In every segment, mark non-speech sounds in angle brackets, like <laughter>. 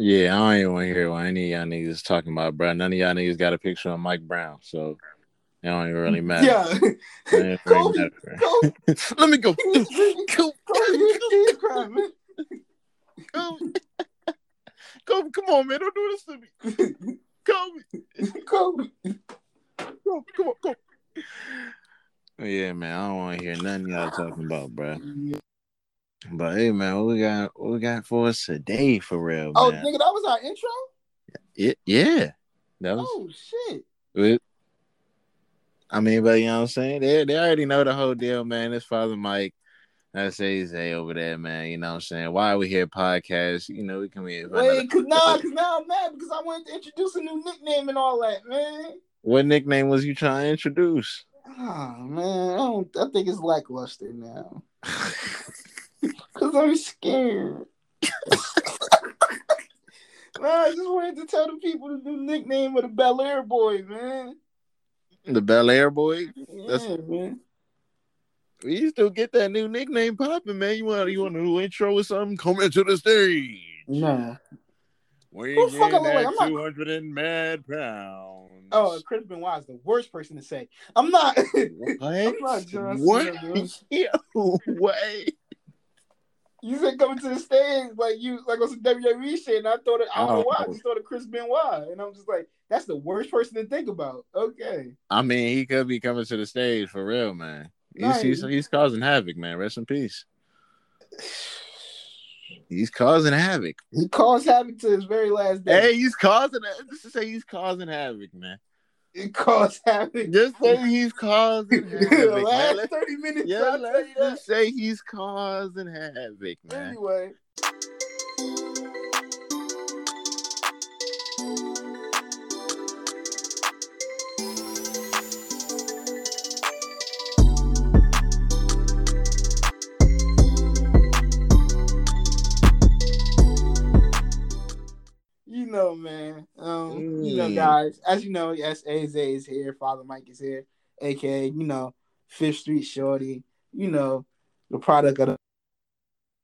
Yeah, I don't even want to hear what any of y'all niggas talking about, bro. None of y'all niggas got a picture of Mike Brown, so it don't even really <laughs> matter. Yeah. It don't even Kobe, matter. Kobe, <laughs> Let me go. <laughs> Kobe, Go, you're a kid crying, man. go, go, come on, man! Don't do this to me. Kobe, Kobe. go, come on, go. Yeah, man, I don't want to hear nothing y'all talking about, bro. But hey, man, what we got? What we got for us today, for real, Oh, man? nigga, that was our intro? It, yeah, that was. Oh, shit. It, I mean, but you know what I'm saying? They they already know the whole deal, man. It's Father Mike. That's Zay over there, man. You know what I'm saying? Why are we here podcast? You know, we can be Wait, cause nah, cause now I'm mad because I wanted to introduce a new nickname and all that, man. What nickname was you trying to introduce? Oh man, I don't. I think it's lackluster now. <laughs> Cause I'm scared. <laughs> nah, I just wanted to tell the people the new nickname of the Belaire boy, man. the Belaire boy. Yeah, That's- man. We still get that new nickname popping, man. You want you want a new intro or something? Coming to the stage. Nah. We Who fuck in I look like? at I'm not- 200 and mad pounds. Oh, Chris Benoit is the worst person to say. I'm not. <laughs> what? I'm not John Cena, what? dude. <laughs> Yo, what? You said coming to the stage like you like on some WWE shit, and I thought it, I don't know oh. why. I Oh. just thought of Chris Benoit, and I'm just like, that's the worst person to think about. Okay, I mean, he could be coming to the stage for real, man. He's, Nice. he's, he's causing havoc, man. Rest in peace. He's causing havoc. he caused havoc to his very last day. Hey, he's causing Just say he's causing havoc, man. He caused havoc. Just say he's causing <laughs> havoc, the man. last Let's- thirty minutes. Yeah, let's just say he's causing havoc, man. Anyway, guys. As you know, yes, AZ is here. Father Mike is here, aka you know, Fifth Street Shorty. You know, the product of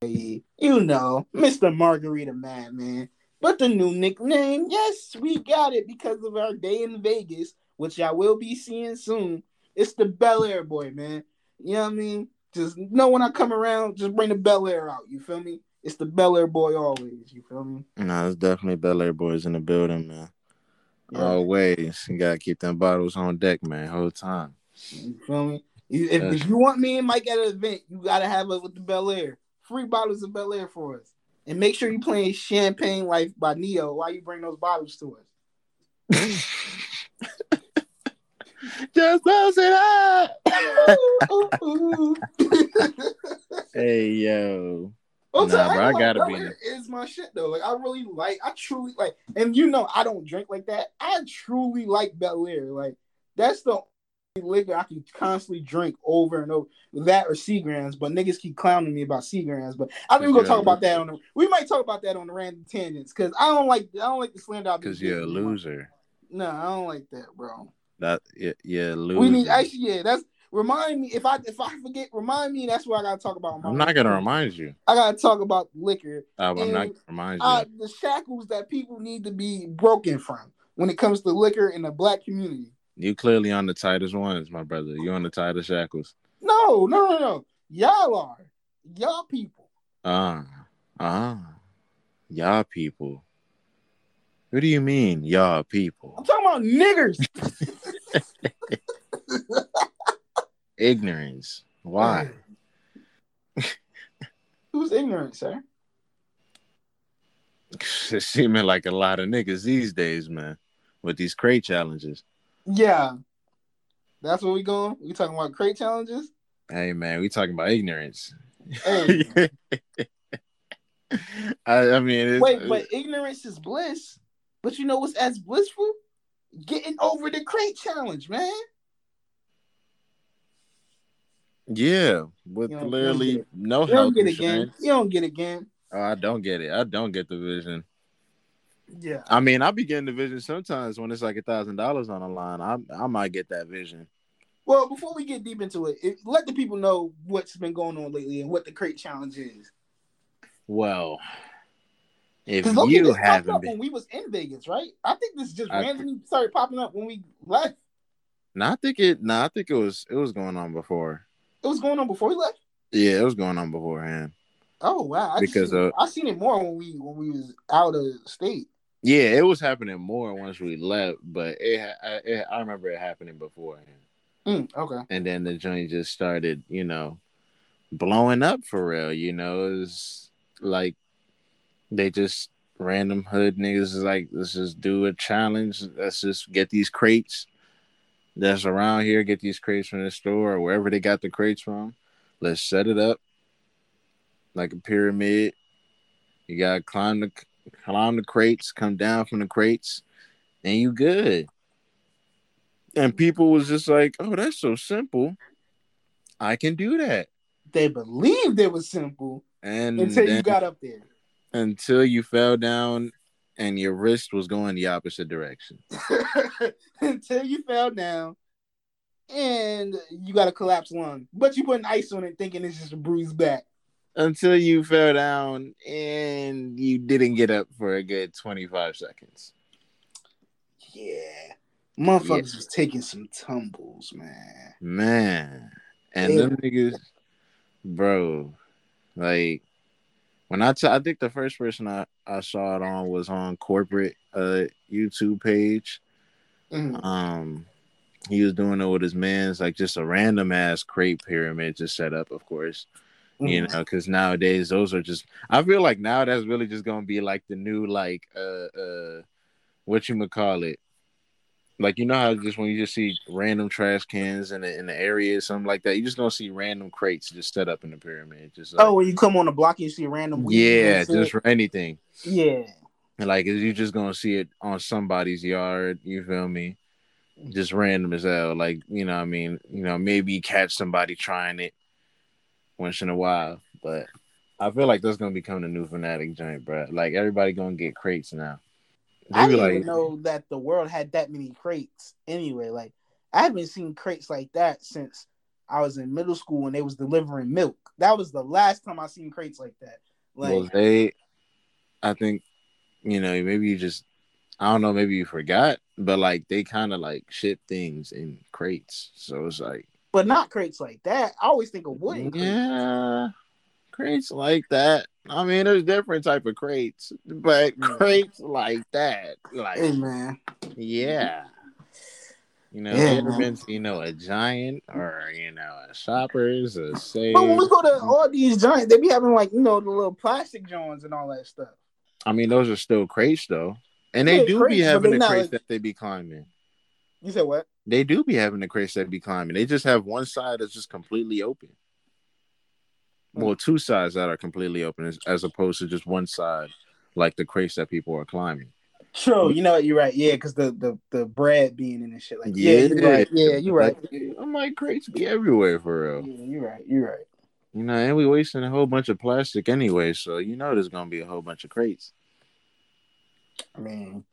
the you know, Mr. Margarita Man, man. But the new nickname, yes, we got it because of our day in Vegas, which I will be seeing soon. It's the Belaire boy, man. You know what I mean? Just know when I come around, just bring the Belaire out. You feel me? It's the Belaire boy always. You feel me? No, it's definitely Belaire boys in the building, man. Yeah. Always. You gotta keep them bottles on deck, man, whole time. You feel me? If, if you want me and Mike at an event, you gotta have it with the Belaire. Free bottles of Belaire for us. And make sure you playing Champagne Life by Ne-Yo while you bring those bottles to us. <laughs> Just close it up. Hey yo. Also, Nah, I, bro, I gotta be in Air is my shit though. Like I really like, I truly like, and you know, I don't drink like that. I truly like Belaire. Like that's the only liquor I can constantly drink over and over. That or Seagrams, but niggas keep clowning me about Seagrams. But I think we're gonna talk about that on the. We might talk about that on the random tangents because I don't like I don't like the slander out. Cause you're a loser. No, I don't like that, bro. That yeah, yeah, loser. We need actually, yeah. That's remind me if I if I forget, remind me. That's what I gotta talk about. my I'm not gonna remind you. I gotta talk about liquor. I'm, I'm not gonna remind you. Uh, the shackles that people need to be broken from when it comes to liquor in the black community. you clearly on the tightest ones, my brother. You on the tightest shackles. No, no, no, no. Y'all are. Y'all people. Ah, ah, y'all people. What do you mean, y'all people? I'm talking about niggers. <laughs> <laughs> Ignorance. Why? Who's ignorant, sir? <laughs> It's seeming like a lot of niggas these days, man, with these crate challenges. Yeah. That's where we going. We talking about crate challenges. Hey, man, we talking about ignorance. Hey, <laughs> I, I mean, wait, but ignorance is bliss. But you know what's as blissful? Getting over the crate challenge, man. Yeah, with You don't- you don't literally no You don't get it again. You don't get it again. Oh, I don't get it. I don't get the vision. Yeah. I mean, I be getting the vision sometimes when it's like a thousand dollars on the line. I I might get that vision. Well, before we get deep into it, it, let the people know what's been going on lately and what the crate challenge is. Well, If you haven't been, when we was in Vegas, right? I think this just I- randomly started popping up when we left. no, I think it. No, I think it was. It was going on before. It was going on before we left. Yeah, it was going on beforehand. Oh wow! I Because, seen, uh, I seen it more when we when we was out of state. Yeah, it was happening more once we left, but it. it I remember it happening beforehand, Mm, okay. and then the joint just started, you know, blowing up for real. You know, it was like they just random hood niggas is like, let's just do a challenge. Let's just get these crates that's around here, get these crates from the store or wherever they got the crates from. Let's set it up like a pyramid. You gotta climb the climb the crates, come down from the crates, and you good. And people was just like, "Oh, that's so simple. I can do that." They believed it was simple And until then- you got up there. until you fell down and your wrist was going the opposite direction. <laughs> until you fell down and you got a collapsed lung. But you put an ice on it thinking it's just a bruised back. Until you fell down and you didn't get up for a good 25 seconds. Yeah. Motherfuckers Yeah. was taking some tumbles, man. Man. And Yeah. them niggas, bro, like when I t- I think the first person I, I saw it on was on corporate uh YouTube page. Mhm. Um he was doing it with his man's like just a random ass crate pyramid just set up, of course. you Mhm. know because nowadays those are just i feel like now that's really just gonna be like the new like uh uh what you would call it like you know how just when you just see random trash cans in the in the area something like that you just gonna see random crates just set up in the pyramid just oh, like, Oh, when you come on the block, you see random. yeah just for anything. Yeah. Like you just gonna see it on somebody's yard you feel me? Just random as hell like you know what i mean? You know maybe catch somebody trying it once in a while but i feel like that's gonna become the new fanatic joint bro like everybody gonna get crates now They I didn't like even know that the world had that many crates. Anyway, like I haven't seen crates like that since I was in middle school when they was delivering milk. That was the last time I seen crates like that. Like well they i think you know maybe you just i don't know maybe you forgot but like they kind of like ship things in crates so it's like but not crates like that. I always think of wooden crates. Yeah, crates like that. I mean, there's different type of crates, but crates like that, like Hey man. yeah. You know, Yeah, you ever been to, you know, a giant or you know, a shoppers, a save. But when we go to all these giants, they be having like you know the little plastic joints and all that stuff. I mean, those are still crates though, and they Yeah, do crates, be having the crates like- that they be climbing. You said what? They do be having the crates that be climbing. They just have one side that's just completely open. Well, two sides that are completely open, as, as opposed to just one side, like the crates that people are climbing. True. You know what? You're right. Yeah, because the, the the bread being in and shit like yeah, you're right. Yeah, you're right. I'm like crates be everywhere for real. Yeah, you're right. You're right. You know, and we wasting a whole bunch of plastic anyway, so you know there's gonna be a whole bunch of crates. I mean,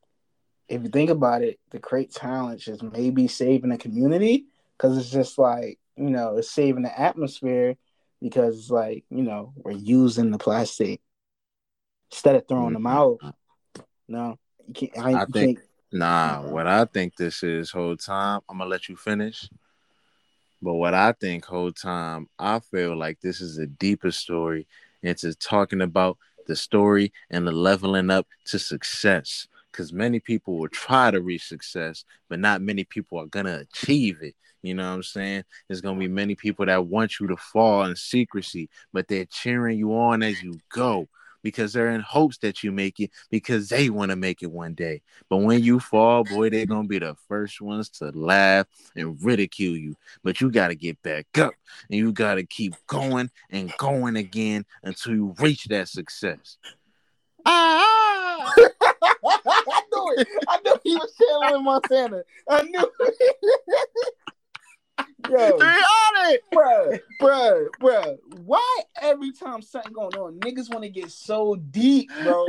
if you think about it, the crate challenge is maybe saving the community because it's just like you know it's saving the atmosphere because like you know we're using the plastic instead of throwing them out. Mm-hmm. No, you can't. I, I you think- can't- Nah, what I think this is whole time, I'm gonna let you finish. But what I think whole time, I feel like this is a deeper story into talking about the story and the leveling up to success. Because many people will try to reach success, but not many people are gonna achieve it. You know what I'm saying? There's gonna be many people that want you to fall in secrecy, but they're cheering you on as you go because they're in hopes that you make it because they want to make it one day. But when you fall, boy, they're gonna be the first ones to laugh and ridicule you. But you gotta get back up and you gotta keep going and going again until you reach that success. Ah! <laughs> I knew it. I knew he was channeling Montana. I knew. it. <laughs> Yo, it. bruh, bruh, bruh. Why every time something going on, niggas want to get so deep, bro?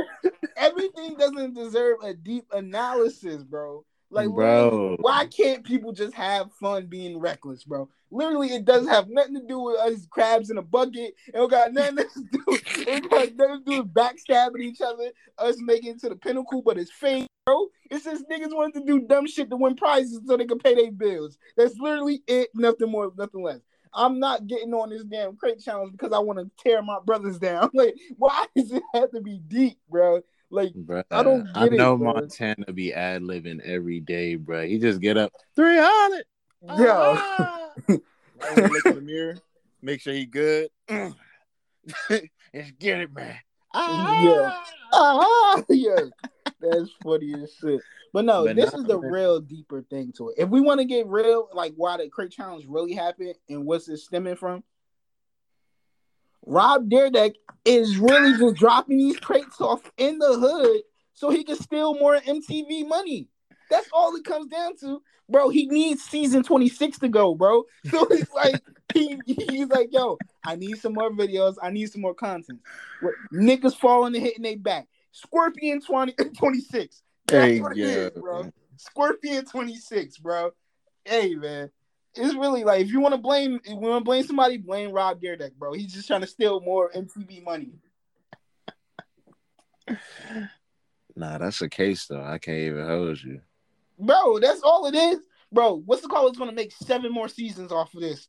Everything doesn't deserve a deep analysis, bro. Like, Bro. why can't people just have fun being reckless, bro? Literally, it doesn't have nothing to do with us crabs in a bucket. It don't got nothing to do. It got nothing to do with backstabbing each other. Us making it to the pinnacle, but it's fake, bro. It's just niggas wanted to do dumb shit to win prizes so they can pay their bills. That's literally it. Nothing more. Nothing less. I'm not getting on this damn crate challenge because I want to tear my brothers down. <laughs> Like, why does it have to be deep, bro? Like, bruh, I don't I know it, Montana be ad living every day, bro. He just get up 300, Oh, yeah, <laughs> Yo. Look in the mirror, make sure he good. <laughs> Let's get it, man. Yeah. Ah. <laughs> Yeah. That's funny as shit. But no, but this is the man. real deeper thing to it. If we want to get real, like why the crate challenge really happened and what's it stemming from, Rob Dyrdek is really just dropping these crates off in the hood so he can steal more MTV money. That's all it comes down to, bro. He needs season 26 to go, bro. <laughs> So it's like he, he's like, yo, I need some more videos. I need some more content. What, niggas falling and hitting their back. Scorpion 20, <laughs> 26. That's Hey, what it yeah, is, bro. Scorpion 26, bro. Hey, man. It's really like if you want to blame, if you want to blame somebody, blame Rob Dyrdek, bro. He's just trying to steal more MTV money. Nah, that's a case though. I can't even hold you. Bro, that's all it is. Bro, what's the call? It's gonna make seven more seasons off of this.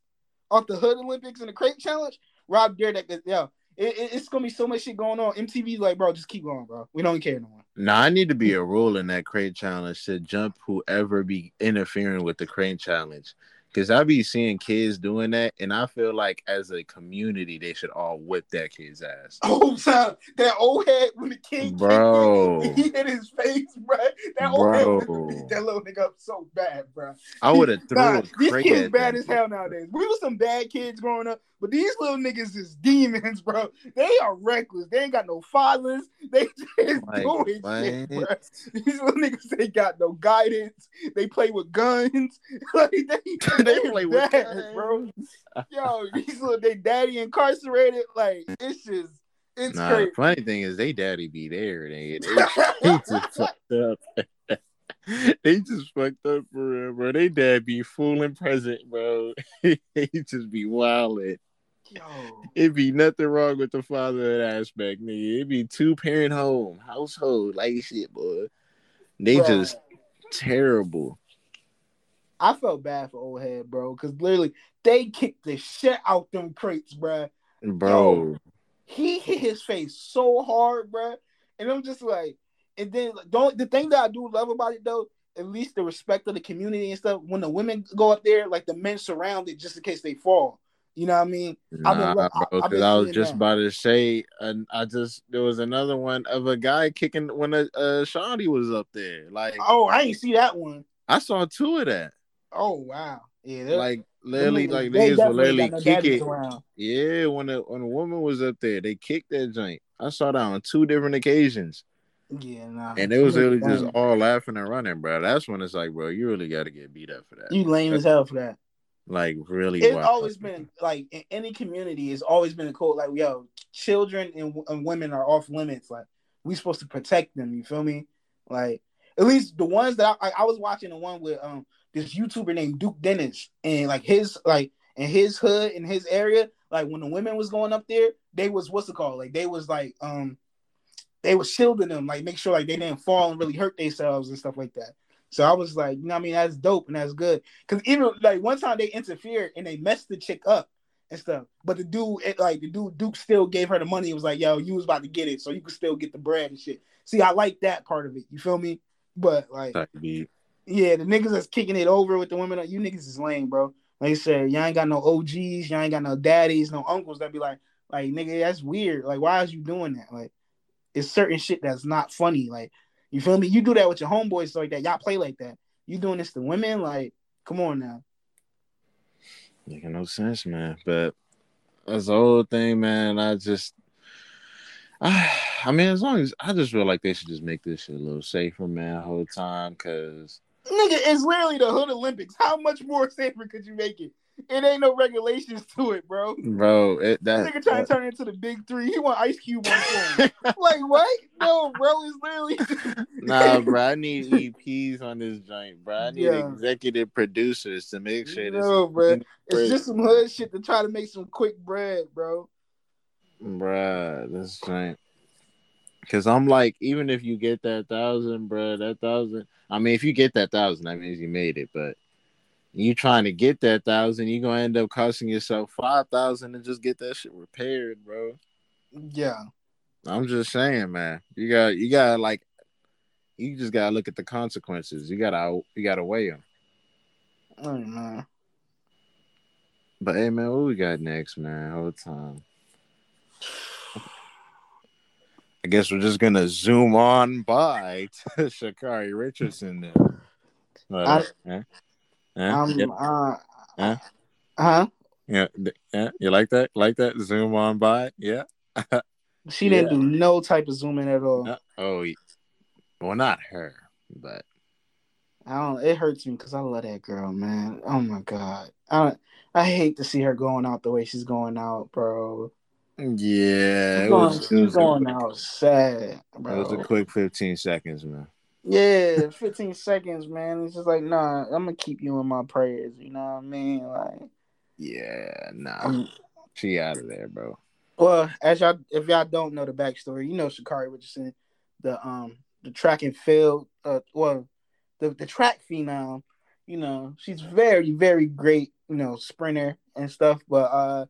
Off the Hood Olympics and the Crate Challenge. Rob Dyrdek yeah. It, it- it's gonna be so much shit going on. MTV's like, bro, just keep going, bro. We don't care no more. Nah, I need to be a rule in that crate challenge to jump whoever be interfering with the crate challenge. Cause I be seeing kids doing that, and I feel like as a community they should all whip that kid's ass. <laughs> Oh, time that old head when the king Bro. he hit his face, bro. That old head wanted beat that little nigga up so bad, bro. I would have threw Nah, a these kids bad as hell nowadays. We were some bad kids growing up, but these little niggas is demons, bro. They are reckless. They ain't got no fathers. They <laughs> just Like, doing shit, bro. These little niggas ain't got no guidance. They play with guns. <laughs> like <laughs> they, They play with guns. bro. Yo, these little they daddy incarcerated. Like it's just it's Nah, crazy. funny thing is they daddy be there. They, they, they just fucked up. they just fucked up for real, bro. They dad be fooling present, bro. they just be wildin'. Yo, It be nothing wrong with the father aspect, nigga. It be two parent home, household, like shit, boy. They Bruh. just terrible. I felt bad for old head, bro, because literally they kicked the shit out them crates, bro. Bro. he hit his face so hard, bro, And I'm just like, and then don't the thing that I do love about it though, at least the respect of the community and stuff. When the women go up there, like the men surround it just in case they fall. You know what I mean? I've been Nah, I- bro, because I was just that. about to say, and I just there was another one of a guy kicking when a uh, Shawty was up there. Like Oh, I ain't see that one. I saw two of that. Oh wow, yeah. Like literally, like they niggas will literally no kick it. around. Yeah, when a when a woman was up there, they kicked that joint. I saw that on two different occasions, Yeah, nah. and it was literally just all laughing and running, bro. That's when it's like, bro, you really got to get beat up for that. You lame as hell for that. Like really, It's wild. always been like in any community. It's always been a code like yo, children and, and women are off limits. Like we supposed to protect them. You feel me? Like at least the ones that I, I, I was watching the one with um this YouTuber named Duke Dennis and like his like in his hood in his area. Like when the women was going up there, they was what's it called? Like they was like um they was shielding them, like make sure like they didn't fall and really hurt themselves and stuff like that. So I was like, you know, what I mean, that's dope and that's good. Cause even like one time they interfered and they messed the chick up and stuff. But the dude, it, like the dude, Duke still gave her the money. It was like, yo, you was about to get it, so you could still get the bread and shit. See, I like that part of it. You feel me? But like, yeah, the niggas that's kicking it over with the women, you niggas is lame, bro. Like I said, y'all ain't got no OGs, y'all ain't got no daddies, no uncles that be like, like nigga, that's weird. Like, why is you doing that? Like, it's certain shit that's not funny. Like, you feel me? You do that with your homeboys like that. Y'all play like that. You doing this to women? Like, come on now. Making no sense, man. But that's the whole thing, man. I just, I, <sighs> I mean, as long as I just feel like they should just make this shit a little safer, man, the whole time, cause Nigga, it's literally the Hood Olympics. How much more <laughs> safer could you make it? It ain't no regulations to it, bro. bro. It, that Nigga trying to turn into the big three. He want Ice Cube on <laughs> like what? No, bro. It's literally <laughs> nah, bro. I need EPs on this joint, bro. I need Yeah. executive producers to make sure this. No, is- bro. It's just some hood shit to try to make some quick bread, bro. Bruh, this joint. Cause I'm like, even if you get that thousand, bruh, that thousand. I mean, if you get that thousand, that means you made it. But you trying to get that thousand, you're gonna end up costing yourself five thousand and just get that shit repaired, bro. Yeah. I'm just saying, man. You got, you got like, you just gotta look at the consequences. You gotta, you gotta weigh them. Oh man. But hey, man, what we got next, man? Whole time. I guess we're just gonna zoom on by <laughs> to Sha'Carri Richardson then. What I- man? Huh? Um. yeah, Uh. Huh? Yeah, yeah, you like that? Like that? Zoom on by? Yeah. <laughs> She didn't do no type of zooming at all. Uh, oh, well, not her, but I don't. It hurts me because I love that girl, man. Oh my god. I I hate to see her going out the way she's going out, bro. yeah, She's going, was, she's going a, out sad, it was a quick 15 seconds, man. Yeah, <laughs> 15 seconds, man. It's just like, nah, I'm gonna keep you in my prayers. You know what I mean? Like, Yeah, nah, um, she out of there, bro. well, as y'all, if y'all don't know the backstory, you know Sha'Carri Richardson, the um, the track and field, uh, well, the the track phenom. You know, she's very, very great. You know, sprinter and stuff, but uh,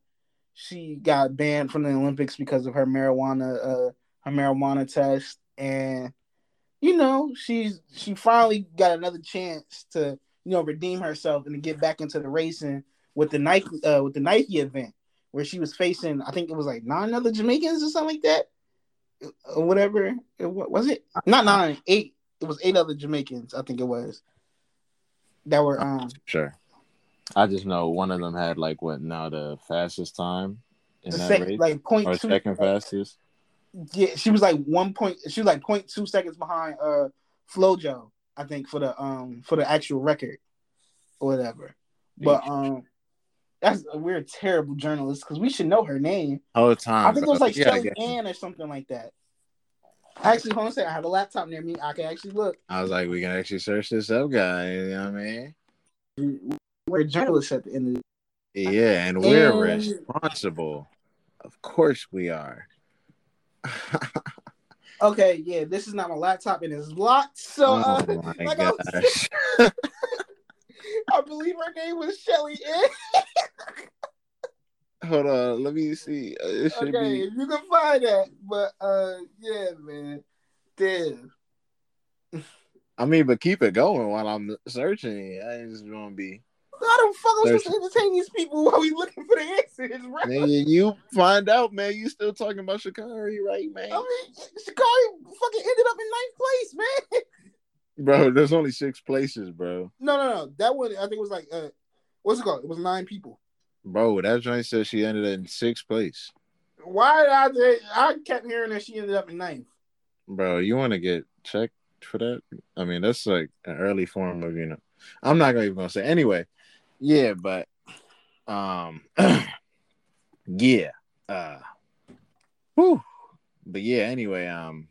she got banned from the Olympics because of her marijuana, uh, her marijuana test, and you know, she's she finally got another chance to you know redeem herself and to get back into the racing with the Nike uh, with the Nike event where she was facing I think it was like nine other Jamaicans or something like that? Or whatever. It, was it? Not nine eight. It was eight other Jamaicans I think it was that were um Sure. I just know one of them had like what now the fastest time in the that sec- race, like point or two second fastest. Yeah she was like one point she was like point two seconds behind uh Flojo I think for the um for the actual record or whatever but um. That's we're terrible journalists because we should know her name. Whole time. I think it was like Shelly Ann or something like that. Actually, hold on a second. I have a laptop near me. I can actually look. I was like, we can actually search this up, guy. You know what I mean? We're journalists at the end of Yeah, and we're And- responsible. Of course we are. Okay, yeah, this is not my laptop and it's locked. So uh, oh <laughs> like I was. <laughs> I believe her name was Shelly <laughs> Hold on, let me see. Uh, It should okay, be. you can find that. But uh yeah, man. Damn. I mean, but keep it going while I'm searching. I ain't just gonna be. How the fuck am I supposed to entertain these people while we looking for the answers, bro? Nigga, you find out, man. You still talking about Sha'Carri, right, man? I mean, Sha'Carri fucking ended up in ninth place, man. Bro, there's only six places, bro. No, no, no. That one, I think it was like, uh, what's it called? It was nine people. Bro, that joint says she ended up in sixth place. Why did I? I kept hearing that she ended up in ninth. Bro, you want to get checked for that? I mean, that's like an early form of, you know. I'm not gonna even gonna say anyway. Yeah, but um, <clears throat> yeah, uh, whew. But yeah, anyway, um,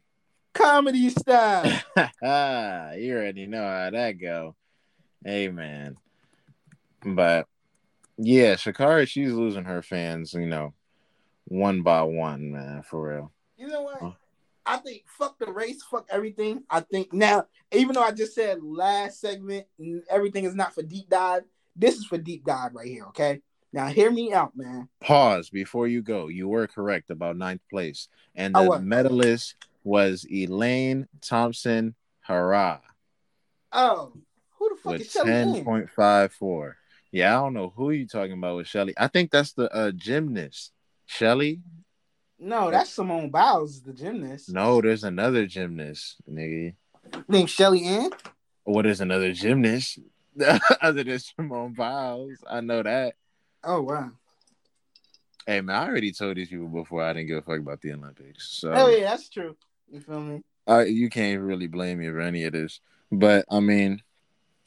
Comedy style. <laughs> <laughs> you already know how that go. Hey, man. But yeah, Sha'Carri, she's losing her fans, you know, one by one, man, for real. You know what? Huh? I think fuck the race, fuck everything. I think now, even though I just said last segment, everything is not for deep dive. This is for deep dive right here. Okay. Now hear me out, man. Pause before you go. You were correct about ninth place, and the medalist was Elaine Thompson Herah. Oh, who the fuck with is Shelly ten Ann? point five four. Yeah, I don't know who you talking about with Shelly. I think that's the uh, gymnast. Shelly? No, that's Simone Biles, the gymnast. No, there's another gymnast, nigga. Named Shelly Ann. What is another gymnast <laughs> other than Simone Biles? I know that. Oh wow. Hey man, I already told these people before I didn't give a fuck about the Olympics. So Oh yeah, that's true. You feel me? I, you can't really blame me for any of this. But I mean,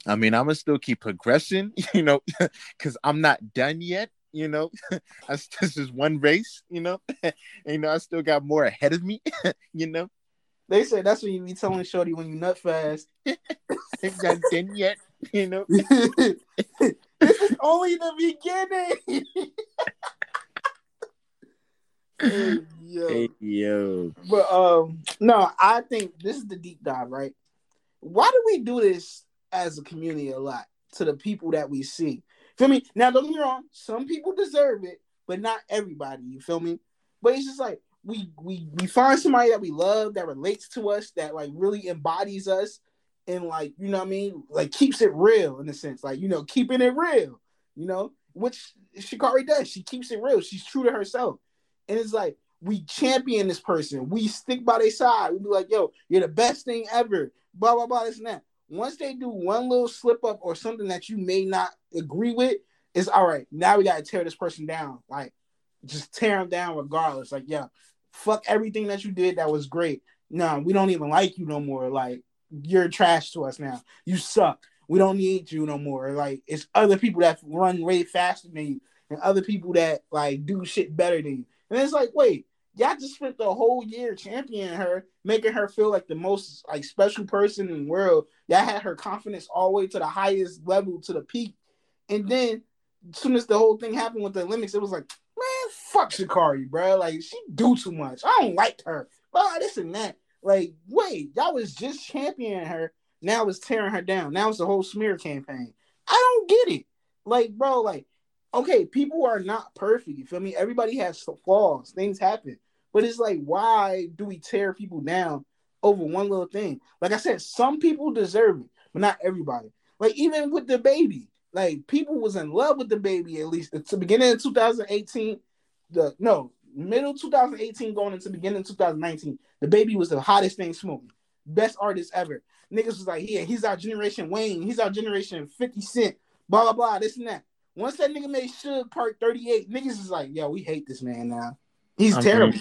I mean, I'm gonna still keep progressing, <laughs> you know, <laughs> because I'm not done yet. You know, this is one race. You know, and, you know, I still got more ahead of me. you know, they said that's when you be telling Shorty when you nut fast. I'm not done yet. You know, <laughs> this is only the beginning. <laughs> hey, yo. Hey, yo. But um, no, I think this is the deep dive, right? Why do we do this as a community a lot to the people that we see? Feel me? Now, don't get me wrong. Some people deserve it, but not everybody. You feel me? But it's just like we we we find somebody that we love that relates to us that like really embodies us and like you know what I mean? Like keeps it real in a sense like you know keeping it real you know? Which Sha'Carri does. She keeps it real. She's true to herself. And it's like we champion this person. We stick by their side. We be like yo you're the best thing ever blah blah blah this and that. Once they do one little slip up or something that you may not agree with it's all right. Now we got to tear this person down. Like just tear them down regardless. Like yeah fuck everything that you did that was great. No, we don't even like you no more. Like you're trash to us now. You suck. We don't need you no more. Like it's other people that run way faster than you and other people that like do shit better than you. And it's like, wait, y'all just spent the whole year championing her, making her feel like the most like special person in the world. Y'all had her confidence all the way to the highest level, to the peak. And then as soon as the whole thing happened with the Olympics, it was like, man, fuck Sha'Carri, bro. Like she do too much. I don't like her. But this and that. Like, wait, y'all was just championing her. Now it's tearing her down. Now it's the whole smear campaign. I don't get it. Like, bro, like, okay, people are not perfect. You feel me? Everybody has flaws. Things happen. But it's like, why do we tear people down over one little thing? Like I said, some people deserve it, but not everybody. Like, even with DaBaby, like people was in love with DaBaby at least at the beginning of 2018. The no middle 2018 going into beginning 2019. DaBaby was the hottest thing smoking, best artist ever. Niggas was like, yeah, he's our generation Wayne, he's our generation 50 Cent, blah blah blah, this and that. Once that nigga made Suge Part 38, niggas is like, yo, we hate this man now. He's terrible.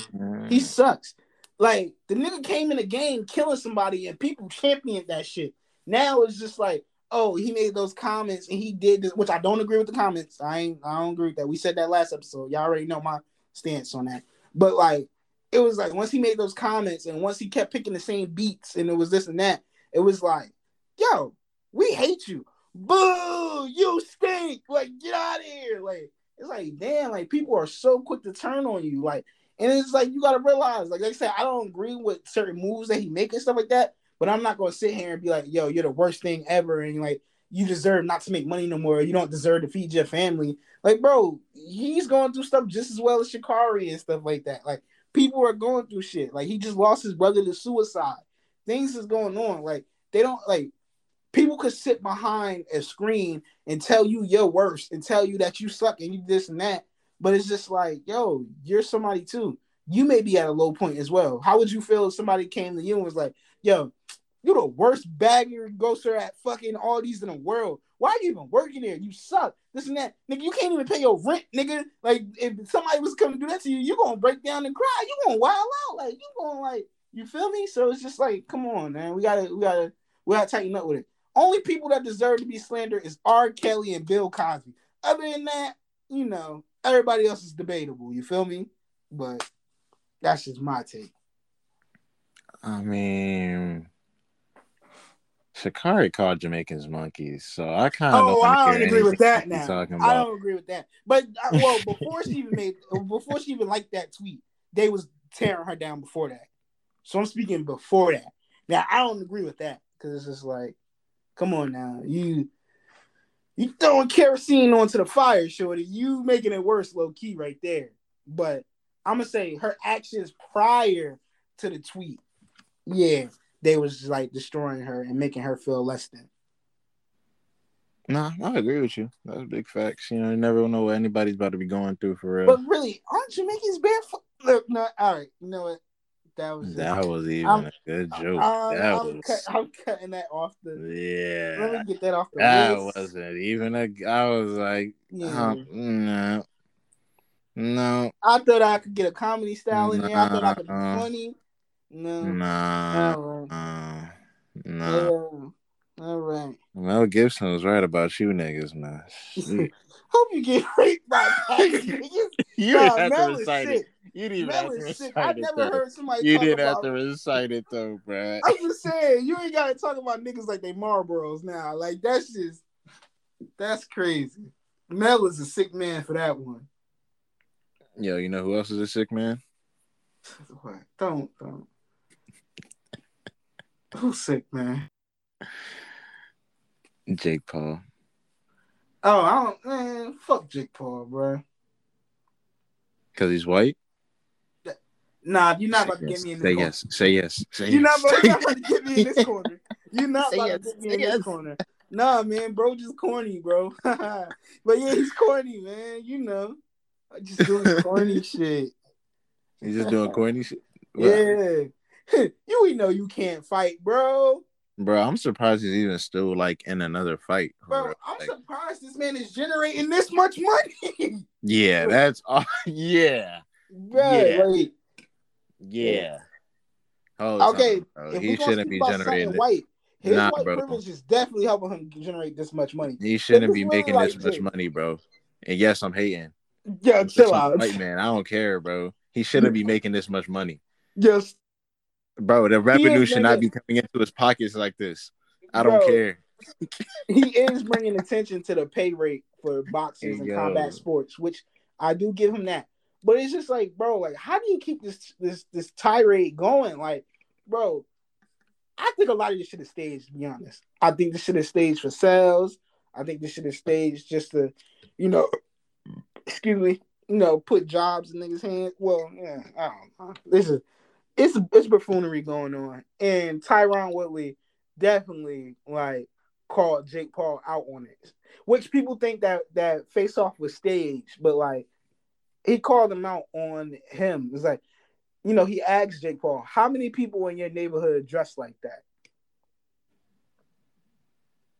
He sucks. Like the nigga came in the game killing somebody and people championed that shit. Now it's just like, oh, he made those comments and he did this, which I don't agree with the comments. I ain't, I don't agree with that. We said that last episode. Y'all already know my stance on that. But like, it was like once he made those comments and once he kept picking the same beats and it was this and that, it was like, yo, we hate you. Boo, you stink. Like, get out of here. Like, it's like, damn, like people are so quick to turn on you. Like, and it's like you gotta realize, like, like I said, I don't agree with certain moves that he make and stuff like that. But I'm not gonna sit here and be like, yo, you're the worst thing ever, and like you deserve not to make money no more. You don't deserve to feed your family. Like, bro, he's going through stuff just as well as Sha'Carri and stuff like that. Like, people are going through shit. Like, he just lost his brother to suicide. Things is going on. Like, they don't like people could sit behind a screen and tell you your worst and tell you that you suck and you this and that. But it's just like, yo, you're somebody too. You may be at a low point as well. How would you feel if somebody came to you and was like, yo, you're the worst bagger ghoster at fucking all these in the world. Why are you even working there? You suck. This and that. Nigga, you can't even pay your rent, nigga. Like, if somebody was coming to do that to you, you're gonna break down and cry. You're gonna wild out. Like, you gonna like, you feel me? So it's just like, come on, man. We gotta, we gotta, we gotta tighten up with it. Only people that deserve to be slandered is R. Kelly and Bill Cosby. Other than that, you know, everybody else is debatable. You feel me? But that's just my take. I mean, Sha'Carri called Jamaicans monkeys, so I kind of oh, I don't agree with that now. I don't agree with that. But uh, well, before she even made, before she even liked that tweet, they was tearing her down before that. So I'm speaking before that. Now I don't agree with that because it's just like, come on now, you you throwing kerosene onto the fire, shorty. You making it worse, low key, right there. But I'm gonna say her actions prior to the tweet, yeah, they was like destroying her and making her feel less than. Nah, I agree with you. That's big facts. You know, you never know what anybody's about to be going through for real. But really, aren't Jamaicans barefoot? Look, no, all right. You know what? That was that it. was even I'm, a good joke. Um, that I'm, was... cut, I'm cutting that off the. Yeah. Let me get that off the. That list. wasn't even a. I was like, yeah. Um, no, no. I thought I could get a comedy style in there. I thought I could be funny. No. Nah. All right. Uh, nah. Yeah. All right. Mel Gibson was right about you niggas, man. <laughs> Hope you get raped by <laughs> niggas. you didn't have Mel to recite it. You didn't Mel have to recite I it. never though. heard somebody You didn't have to recite it though, bruh. I'm just saying, you ain't gotta talk about niggas like they Marlboros now. Like that's just that's crazy. Mel is a sick man for that one. Yo, you know who else is a sick man? Don't don't. Who's sick, man? Jake Paul. Oh, I don't man, fuck Jake Paul, bro. Because he's white? Nah, you're not Say about to yes. get me in this Say corner. yes. Say yes. Say You're not, yes. you're not about to get me in <laughs> this corner. You're not Say about yes. to get me Say in yes. this corner. Nah, man, bro, just corny, bro. <laughs> but yeah, he's corny, man. You know, I just doing corny <laughs> shit. He's just doing corny shit. Yeah, <laughs> you we know you can't fight, bro. Bro, I'm surprised he's even still like in another fight. Bro, I'm Like, surprised this man is generating this much money, <laughs> yeah, that's all. <laughs> yeah. bro. Yeah. Like, Yeah. Oh, Okay, bro. if he shouldn't be generating. white, his Nah, white bro. privilege is definitely helping him generate this much money. He shouldn't be making like this much money, bro. And yes, I'm hating. It's chill out. White man, I don't care, bro. He shouldn't be making this much money, Just bro. The revenue is should not be coming into his pockets like this. I don't Bro, care. <laughs> he is bringing attention to the pay rate for boxers and combat sports, which I do give him that. But it's just like, bro, like, how do you keep this this this tirade going? Like, bro, I think a lot of this shit is staged. To be honest, I think this shit is staged for sales. I think this shit is staged just to, you know, excuse me, you know, put jobs in niggas' hands. Well, yeah, I don't know. This is it's it's buffoonery going on, and Tyron Woodley definitely like called Jake Paul out on it, which people think that that face off was staged, but like he called him out on him. It's like, you know, he asked Jake Paul, "How many people in your neighborhood dress like that?"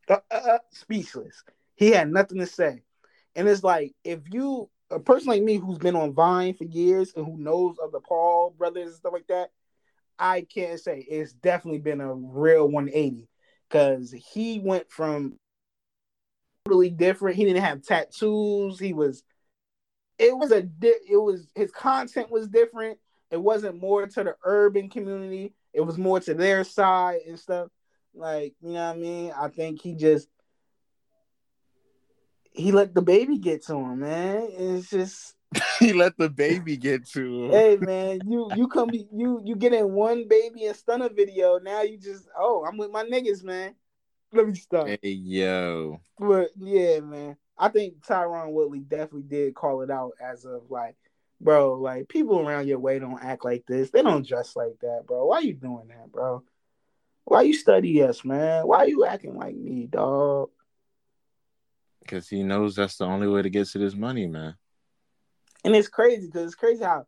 Uh, uh, uh, speechless. He had nothing to say, and it's like if you a person like me who's been on Vine for years and who knows of the Paul brothers and stuff like that, I can't say it's definitely been a real 180 because he went from totally different. He didn't have tattoos. He was, it was a, di- it was his content was different. It wasn't more to the urban community. It was more to their side and stuff. Like you know what I mean. I think he just he let the baby get to him, man. It's just <laughs> he let the baby get to him. hey man, you you come you you get in one baby and stunner video. Now you just oh I'm with my niggas, man. Let me stop. Hey yo, But yeah, man, I think Tyron Woodley definitely did call it out as of like, bro, like people around your way don't act like this. They don't dress like that, bro. Why you doing that, bro? Why you study us, man? Why you acting like me, dog? Because he knows that's the only way to get to this money, man. And it's crazy because it's crazy how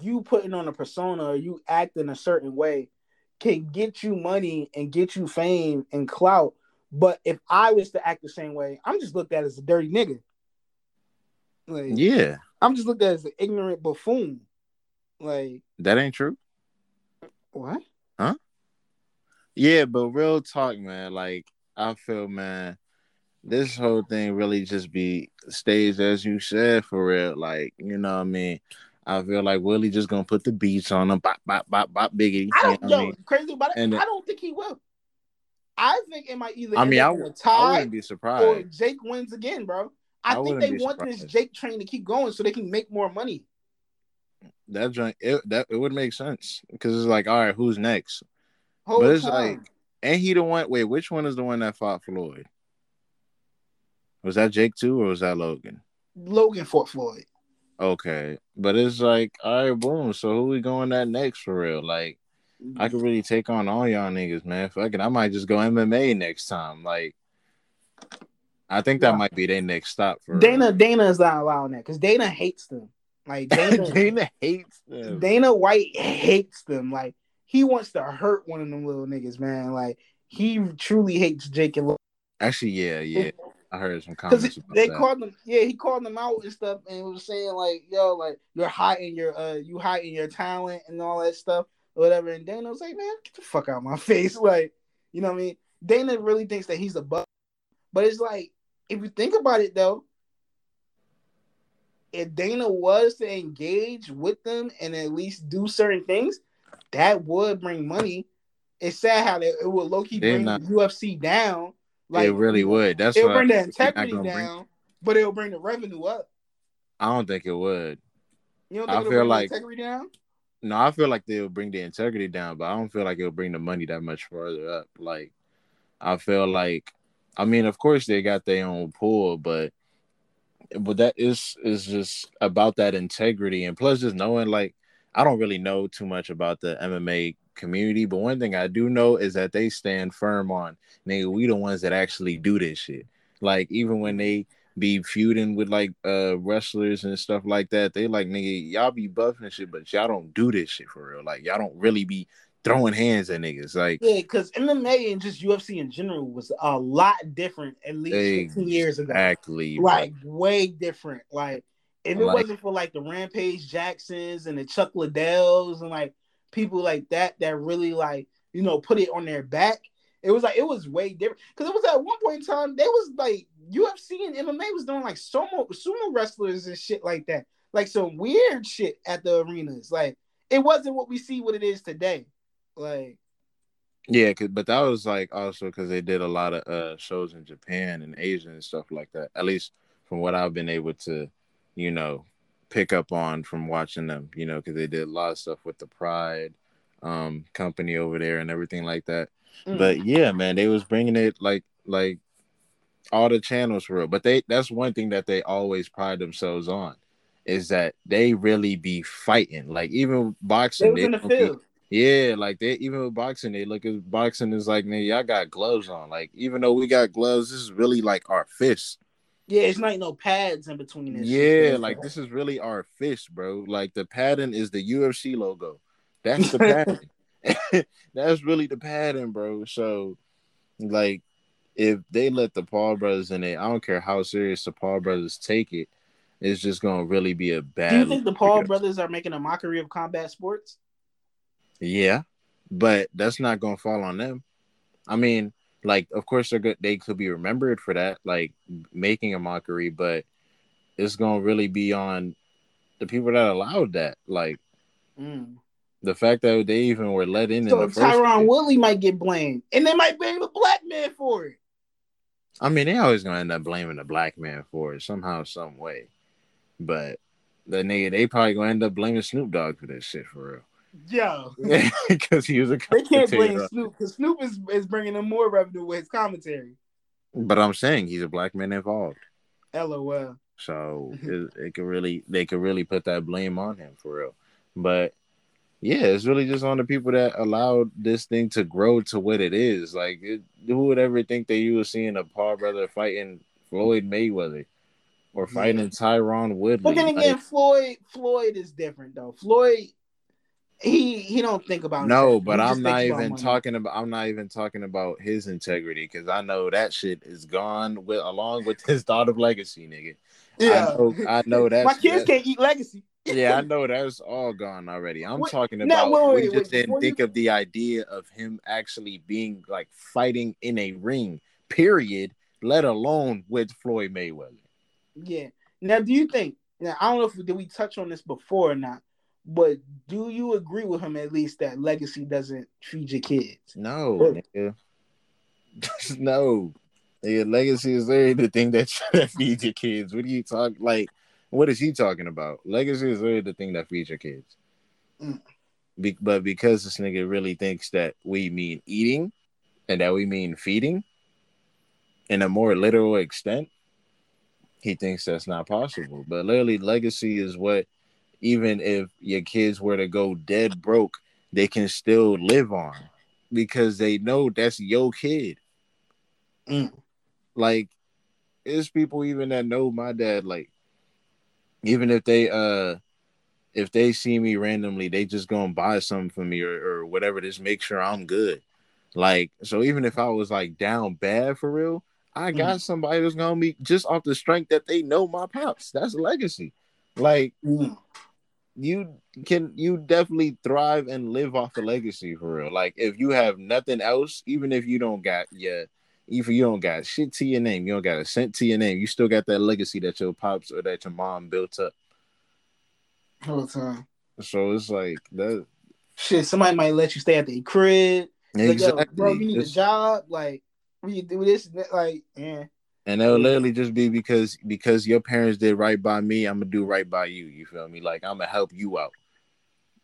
you putting on a persona or you acting a certain way can get you money and get you fame and clout. But if I was to act the same way, I'm just looked at as a dirty nigga. Like, Yeah, I'm just looked at as an ignorant buffoon. Like, that ain't true. what? Huh? Yeah, but real talk, man. Like I feel, man, this whole thing really just be staged as you said for real. Like you know, what I mean, I feel like Willie just gonna put the beats on him, bop, bop, bop, bop, biggity. I don't know know. what I mean? Crazy about it. And- I don't think he will. I think it might either I mean, I, up in a w- I tie wouldn't be or surprised. Jake wins again, bro. I, I think they want this. Jake train to keep going so they can make more money. That joint, it, that it would make sense because it's like, all right, who's next? Whole But it's time. like, ain't he the one? Wait, which one is the one that fought Floyd? Was that Jake too, or was that Logan? Logan fought Floyd. Okay, but it's like, all right, boom. So who we going at next for real? Like, I could really take on all y'all niggas, man. Fuck it, I might just go MMA next time. Like, I think that Yeah. might be their next stop for Dana Dana is not allowing that because Dana hates them. Like Dana, <laughs> Dana, Dana hates them. Dana White hates them. Like he wants to hurt one of them little niggas, man. Like he truly hates Jake and Actually, yeah, yeah. I heard some comments they that. called him, Yeah, he called them out and stuff, and was saying like, "Yo, like you're hiding your uh, you hiding your talent and all that stuff, or whatever." And Dana was like, "Man, get the fuck out of my <laughs> face!" Like, you know what I mean? Dana really thinks that he's above But it's like if you think about it though, if Dana was to engage with them and at least do certain things, that would bring money. It's sad how they, it would low key bring not, the UFC down. Like it really would. That's what it'll bring the integrity down, bring, but it'll bring the revenue up. I don't think it would. You don't think I feel like integrity down? No, I feel like they'll bring the integrity down, but I don't feel like it'll bring the money that much further up. Like, I feel like, I mean, of course they got their own pool, but but that is is just about that integrity and plus just knowing like I don't really know too much about the MMA community, but one thing I do know is that they stand firm on nigga, we the ones that actually do this shit. Like even when they be feuding with like uh wrestlers and stuff like that, they like nigga, y'all be buffing and shit, but y'all don't do this shit for real. Like y'all don't really be throwing hands at niggas. Like yeah, because MMA and just UFC in general was a lot different at least exactly. 15 years ago. Exactly. Like way different. Like if it like, wasn't for like the Rampage Jacksons and the Chuck Liddells and like people like that that really like you know put it on their back, it was like it was way different. Because it was at one point in time they was like UFC and MMA was doing like sumo sumo wrestlers and shit like that, like some weird shit at the arenas. Like it wasn't what we see what it is today. Like, yeah, but that was like also because they did a lot of uh shows in Japan and Asia and stuff like that. At least from what I've been able to, you know, pick up on from watching them. You know, because they did a lot of stuff with the Pride um company over there and everything like that. Mm. But yeah, man, they was bringing it like like all the channels for real. But they that's one thing that they always pride themselves on is that they really be fighting. Like even boxing, they, they. Yeah, like they even with boxing, they look at boxing is like, man, y'all got gloves on. Like, even though we got gloves, this is really like our fists. Yeah, it's not no pads in between this. Yeah, like this is really our fish, bro. Like the pattern is the UFC logo. That's the <laughs> pattern. <laughs> That's really the pattern, bro. So, like, if they let the Paul brothers in it, I don't care how serious the Paul brothers take it. It's just gonna really be a bad. Do you think the Paul brothers are making a mockery of combat sports? Yeah, but that's not gonna fall on them. I mean, like, of course they're good. They could be remembered for that, like making a mockery, but it's gonna really be on the people that allowed that. Like, mm. the fact that they even were let in. So in Tyron Woodley might get blamed, and they might blame the black man for it. I mean, they always gonna end up blaming the black man for it somehow, some way. But the nigga, they probably gonna end up blaming Snoop Dogg for this shit for real. Yo, <laughs> because he was a they can't blame Snoop because Snoop is, is bringing them more revenue with his commentary. But I'm saying he's a black man involved. LOL. So <laughs> it, it could really they could really put that blame on him for real. But yeah, it's really just on the people that allowed this thing to grow to what it is. Like, it, who would ever think that you were seeing a Paul brother fighting Floyd Mayweather or fighting yeah. Tyron Woodley? But then again, like, Floyd Floyd is different though. Floyd he he don't think about no but i'm not even talking about i'm not even talking about his integrity because i know that shit is gone with along with <laughs> his thought of legacy nigga. Yeah. i know, I know <laughs> that my kids can't eat legacy. Yeah i <laughs> know that's all gone already. I'm wait, talking about wait, wait, we just didn't think you... of the idea of him actually being like fighting in a ring period let alone with floyd mayweather. Yeah. Now do you think now i don't know if did we touch on this before or not but do you agree with him at least that legacy doesn't feed your kids? No, nigga. <laughs> no. Nigga, legacy is literally the thing that, <laughs> that feeds your kids. What are you talking like? What is he talking about? Legacy is literally the thing that feeds your kids. Mm. Be- but because this nigga really thinks that we mean eating and that we mean feeding in a more literal extent, he thinks that's not possible. But literally, legacy is what even if your kids were to go dead broke, they can still live on because they know that's your kid. Mm. Like, there's people even that know my dad. Like, even if they uh, if they see me randomly, they just gonna buy something for me or, or whatever. Just make sure I'm good. Like, so even if I was like down bad for real, I got mm. somebody that's gonna be just off the strength that they know my pops. That's legacy. Like, mm you can you definitely thrive and live off a legacy for real. Like if you have nothing else, even if you don't got your even if you don't got shit to your name, you don't got a cent to your name, you still got that legacy that your pops or that your mom built up. Whole time. So it's like that. Shit, somebody might let you stay at the crib. Exactly. Like, bro, you need a job. Like, we do this, like, yeah. And it'll literally just be because because your parents did right by me, I'm gonna do right by you. You feel me? Like I'm gonna help you out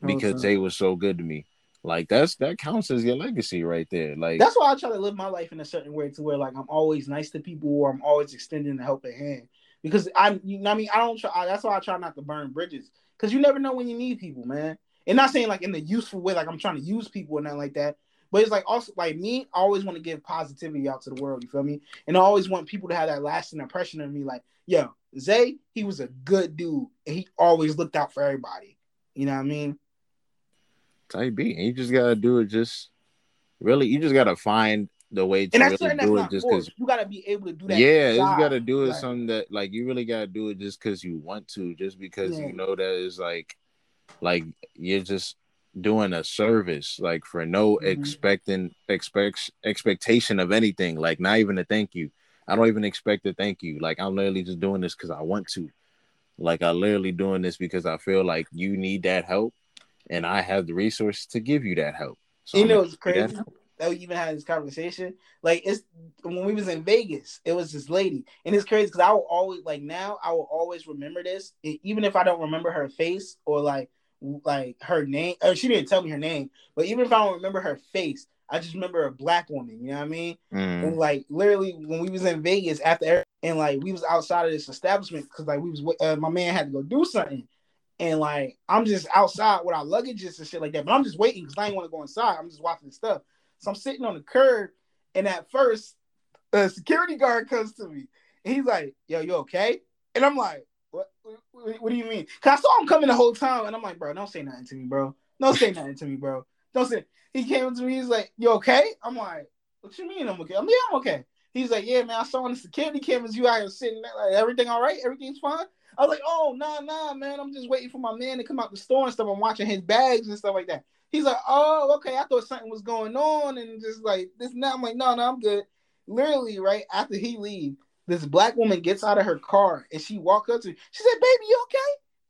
because time. they mm-hmm. were so good to me. Like that's that counts as your legacy right there. Like That's why I try to live my life in a certain way to where like I'm always nice to people or I'm always extending a helping hand because I, you know, I mean, I don't try. I, that's why I try not to burn bridges because you never know when you need people, man. And not saying like in the useful way, like I'm trying to use people or nothing like that. But it's like also like me, I always want to give positivity out to the world. You feel me? And I always want people to have that lasting impression of me. Like, yo, Zay, he was a good dude, and he always looked out for everybody. You know what I mean? type B, and you just gotta do it. Just really, you just gotta find the way to And that's really do it. Just because You gotta be able to do that. yeah, you gotta do it. Like- Something that like you really gotta do it just because you want to, just because Yeah. you know that is like, like you're just doing a service, like for no Mhm. expecting expect expectation of anything, like not even a thank you. I don't even expect a thank you. Like I'm literally just doing this because I want to. Like I literally doing this because I feel like you need that help, and I have the resources to give you that help. So you I'm know it's crazy that we even had this conversation. Like it's when we was in Vegas, it was this lady, and it's crazy because I will always like now I will always remember this, even if I don't remember her face or like like her name. Or she didn't tell me her name, but even if I don't remember her face, I just remember a black woman. You know what I mean? Mm. And like literally when we was in Vegas after and like we was outside of this establishment because like we was uh, my man had to go do something. And like I'm just outside with our luggages and shit like that, but I'm just waiting because I ain't want to go inside. I'm just watching stuff. So I'm sitting on the curb, and at first, a security guard comes to me, and he's like, "Yo, you okay?" And I'm like, "What? What, what do you mean?" Cause I saw him coming the whole time, and I'm like, "Bro, don't say nothing to me, bro. Don't say nothing to me, bro. Don't say." He came to me, he's like, "You okay?" I'm like, "What you mean I'm okay?" I'm yeah, I'm okay. He's like, "Yeah, man, I saw on the security cameras you out here sitting there, like everything all right, everything's fine." I was like, "Oh, nah, nah, man, I'm just waiting for my man to come out the store and stuff. I'm watching his bags and stuff like that." He's like, "Oh, okay. I thought something was going on, and just like this now." I'm like, "No, no, I'm good." Literally, right after he leave, this black woman gets out of her car and she walked up to me. She said, "Baby, you okay?"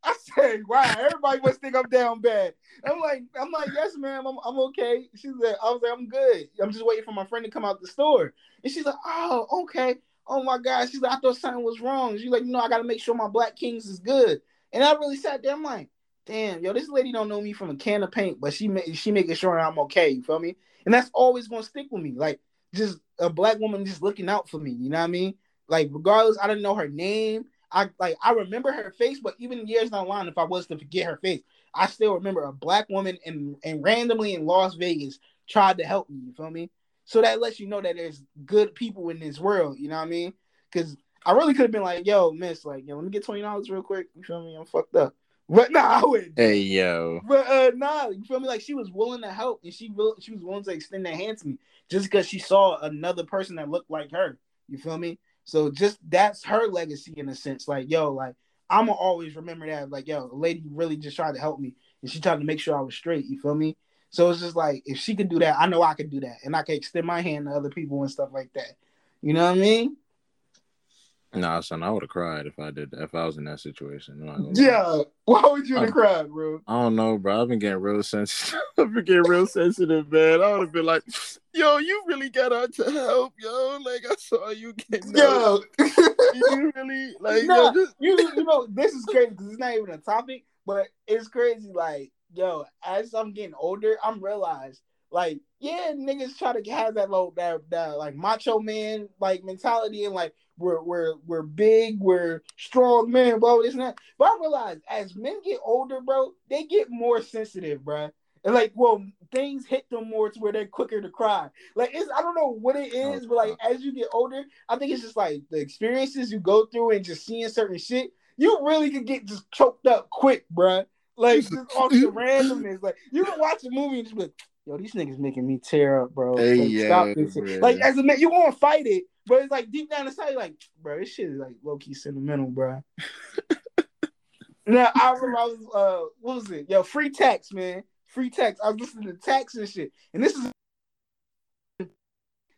I said, "Wow, everybody must think I'm down bad." I'm like, "I'm like, yes, ma'am, I'm, I'm okay." She said, "I was like, I'm good. I'm just waiting for my friend to come out the store." And she's like, "Oh, okay. Oh my God." She's like, "I thought something was wrong." She's like, "You know, I got to make sure my Black Kings is good." And I really sat there. I'm like, "Damn, yo, this lady don't know me from a can of paint, but she she making sure I'm okay." You feel me? And that's always gonna stick with me. Like just a black woman just looking out for me. You know what I mean? Like regardless, I didn't know her name. I like I remember her face, but even years down the line, if I was to forget her face, I still remember a black woman and and randomly in Las Vegas tried to help me. You feel me? So that lets you know that there's good people in this world. You know what I mean? Because I really could have been like, "Yo, miss, like, yo, let me get twenty dollars real quick." You feel me? I'm fucked up. But nah, I wouldn't. Hey yo, But uh, nah, you feel me? Like she was willing to help, and she will, she was willing to extend that hand to me just because she saw another person that looked like her. You feel me? So just that's her legacy in a sense. Like yo, like I'ma always remember that. Like yo, a lady really just tried to help me, and she tried to make sure I was straight. You feel me? So it's just like if she could do that, I know I could do that, and I can extend my hand to other people and stuff like that. You know what I mean? Nah, son, I would have cried if I did. If I was in that situation. I'm not gonna lie. Yeah. Why would you have cried, bro? I don't know, bro. I've been getting real sensitive. <laughs> I've been getting real sensitive, man. I would have been like, "Yo, you really got out to help, yo. Like I saw you getting out. Yo. <laughs> You really like, Nah, yo, just you you know this is crazy because it's not even a topic, but it's crazy. Like yo, as I'm getting older, I'm realized like yeah, niggas try to have that low that that like macho man like mentality and like we're we're we're big, we're strong men, bro. This and that. But I realize as men get older, bro, they get more sensitive, bro. And like, well, things hit them more to where they're quicker to cry. Like, it's I don't know what it is, but like as you get older, I think it's just like the experiences you go through and just seeing certain shit. You really could get just choked up quick, bruh. Like just off the randomness. Like you can watch a movie and just be like, yo, these niggas making me tear up, bro. Hey, like, yeah, stop this shit. Like as a man, you want to fight it, but it's like deep down inside, like, bro, this shit is like low key sentimental, bro. <laughs> now I remember I was uh what was it? Yo, free text, man. Free text. I was listening to text and shit. And this is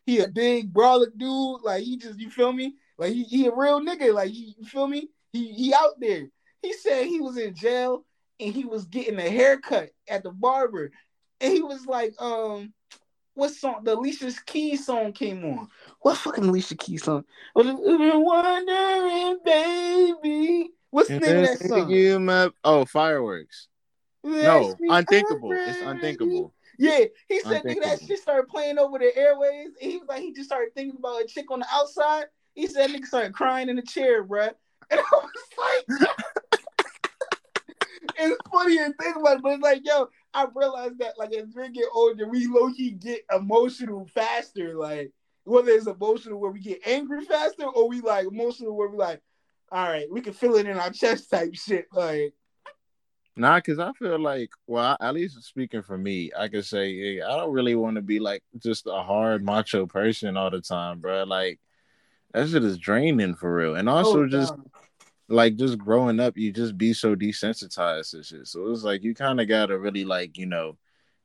he a big brolic dude. Like he just you feel me? Like he, he a real nigga. Like he, you feel me? He he out there. He said he was in jail and he was getting a haircut at the barber. And he was like, um, what song? The Alicia Keys song came on. What fucking Alicia Keys song? I've been Wondering, baby. What's the name of that song? You my, oh, fireworks. No, unthinkable. It's unthinkable. Yeah, he said nigga, that shit started playing over the airways. he was like, he just started thinking about a chick on the outside. He said nigga started crying in the chair, bruh. <laughs> And I was like, it's funny to think about it, but it's like, yo, I realized that like as we get older, we low key get emotional faster. Like whether it's emotional where we get angry faster, or we like emotional where we like, all right, we can feel it in our chest type shit. Like, nah, because I feel like, well, at least speaking for me, I could say hey, I don't really want to be like just a hard macho person all the time, bro. Like that shit is draining for real, and oh, also oh, just like just growing up, you just be so desensitized to shit. So it's like you kind of gotta really like you know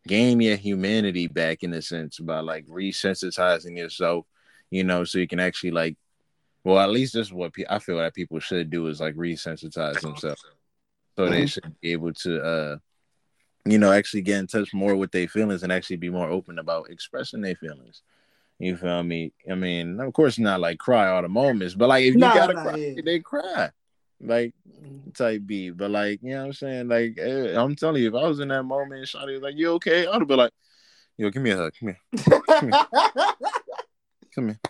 gain your humanity back in a sense by like resensitizing yourself, you know, so you can actually like, well, at least this is what pe- I feel that people should do is like resensitize themselves, so mm-hmm. they should be able to, uh, you know, actually get in touch more with their feelings and actually be more open about expressing their feelings. You feel me? I mean, of course, not like cry all the moments, but like if you nah, gotta nah, cry, yeah. they cry like type B. But like, you know what I'm saying? Like, eh, I'm telling you, if I was in that moment, Shotty was like, "You okay?" I'd be like, "Yo, give me a hug. Come here. Come here. Come here."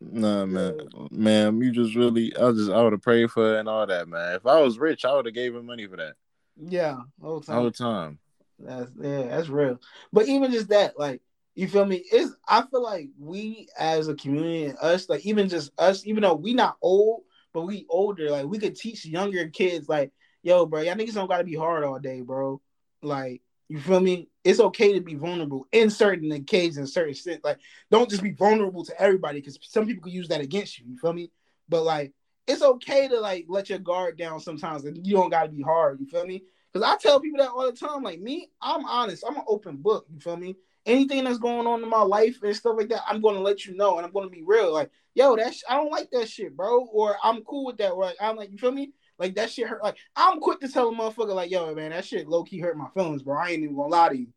Nah, <laughs> man, man, you just really, I just, I would have prayed for it and all that, man. If I was rich, I would have gave him money for that. Yeah, all the time. All the time. That's yeah, that's real. But even just that, like, you feel me? Is I feel like we as a community and us, like even just us, even though we not old, but we older, like we could teach younger kids, like, yo, bro, y'all niggas don't gotta be hard all day, bro. Like, you feel me? It's okay to be vulnerable in certain occasions, in certain sense. Like, don't just be vulnerable to everybody because some people could use that against you. You feel me? But like, it's okay to like let your guard down sometimes, and you don't gotta be hard. You feel me? Because I tell people that all the time. Like me, I'm honest. I'm an open book. You feel me? Anything that's going on in my life and stuff like that, I'm gonna let you know and I'm gonna be real. Like, yo, that sh- I don't like that shit, bro. Or I'm cool with that. Or like, I'm like, you feel me? Like that shit hurt. Like, I'm quick to tell a motherfucker, like, yo, man, that shit low key hurt my feelings, bro. I ain't even gonna lie to you.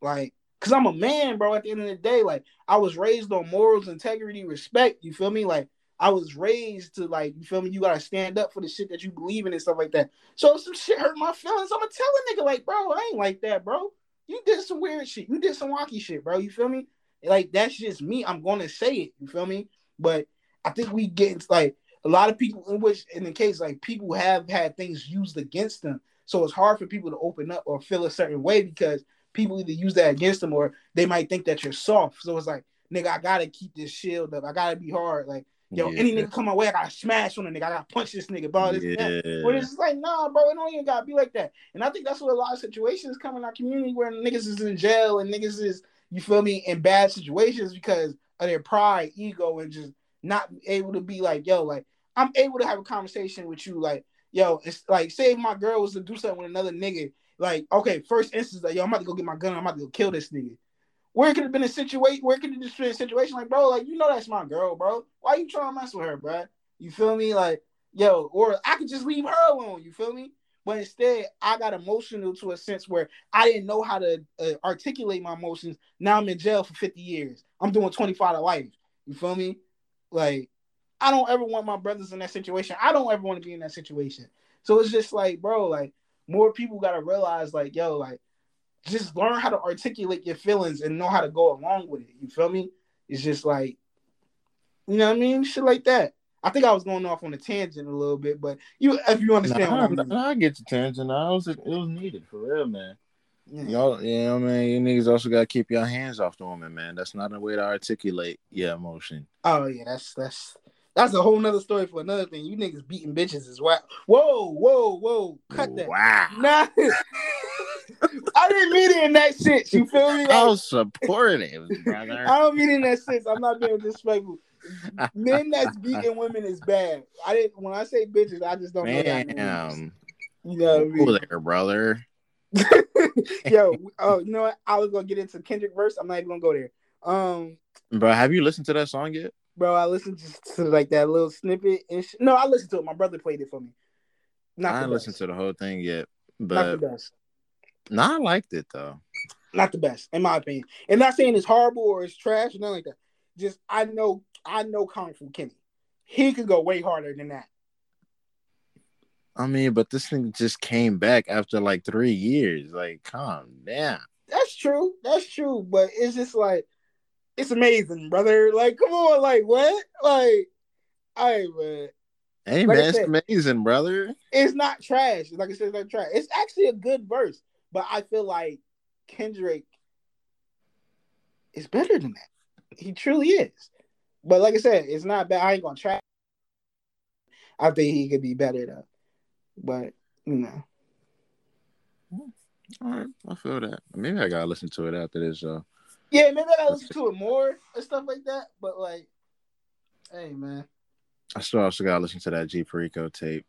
Like, cause I'm a man, bro. At the end of the day, like, I was raised on morals, integrity, respect. You feel me? Like, I was raised to like, you feel me? You gotta stand up for the shit that you believe in and stuff like that. So some shit hurt my feelings. I'ma tell a nigga like, bro, I ain't like that, bro you did some weird shit. You did some wacky shit, bro. You feel me? Like that's just me. I'm gonna say it. You feel me? But I think we get like a lot of people in which in the case like people have had things used against them. So it's hard for people to open up or feel a certain way because people either use that against them or they might think that you're soft. So it's like, nigga, I gotta keep this shield up. I gotta be hard. Like Yo, yeah. any nigga come my way, I gotta smash on a nigga. I gotta punch this nigga, bro. This yeah. But it's like, nah, bro, it don't even gotta be like that. And I think that's what a lot of situations come in our community where niggas is in jail and niggas is, you feel me, in bad situations because of their pride, ego, and just not able to be like, yo, like, I'm able to have a conversation with you, like, yo, it's like, say if my girl was to do something with another nigga, like, okay, first instance, like, yo, I'm about to go get my gun, I'm about to go kill this nigga. Where could have been a situation? Where could have just been a situation like, bro, like you know that's my girl, bro. Why you trying to mess with her, bro? You feel me? Like, yo, or I could just leave her alone. You feel me? But instead, I got emotional to a sense where I didn't know how to uh, articulate my emotions. Now I'm in jail for 50 years. I'm doing 25 to life. You feel me? Like, I don't ever want my brothers in that situation. I don't ever want to be in that situation. So it's just like, bro, like more people gotta realize, like, yo, like just learn how to articulate your feelings and know how to go along with it. You feel me? It's just like, you know what I mean? Shit like that. I think I was going off on a tangent a little bit, but you, if you understand, nah, I, I, get the tangent. I was, it was needed for real, man. Yeah. Y'all, you know, what I mean, you niggas also gotta keep your hands off the woman, man. That's not a way to articulate your emotion. Oh yeah, that's that's that's a whole nother story for another thing. You niggas beating bitches as well. Whoa, whoa, whoa! Cut that. Wow. Nah, <laughs> I didn't mean it in that sense. You feel me? Like, I was supportive, brother. I don't mean it in that sense. I'm not being disrespectful. Men that's beating women is bad. I didn't. When I say bitches, I just don't Damn. know that. Means. You know what I mean? there, brother. <laughs> Yo, oh, you know what? I was gonna get into Kendrick verse. I'm not even gonna go there. Um, Bro, have you listened to that song yet? Bro, I listened to, to like that little snippet and sh- no, I listened to it. My brother played it for me. Not I listened to the whole thing yet, Not but the best. nah, I liked it though. Not the best, in my opinion. And not saying it's horrible or it's trash or nothing like that. Just I know I know coming from Kenny. He could go way harder than that. I mean, but this thing just came back after like three years. Like, calm down. That's true. That's true. But it's just like it's amazing, brother. Like, come on, like what? Like, I man. Hey Like man, it's amazing, brother. It's not trash. Like I said, it's not trash. It's actually a good verse. But I feel like Kendrick is better than that. He truly is. But like I said, it's not bad. I ain't gonna try. I think he could be better though. But you know. All right, I feel that. Maybe I gotta listen to it after this. Uh, Yeah, maybe I listen to it more and stuff like that. But like, hey man. I still also gotta listen to that G Perico tape.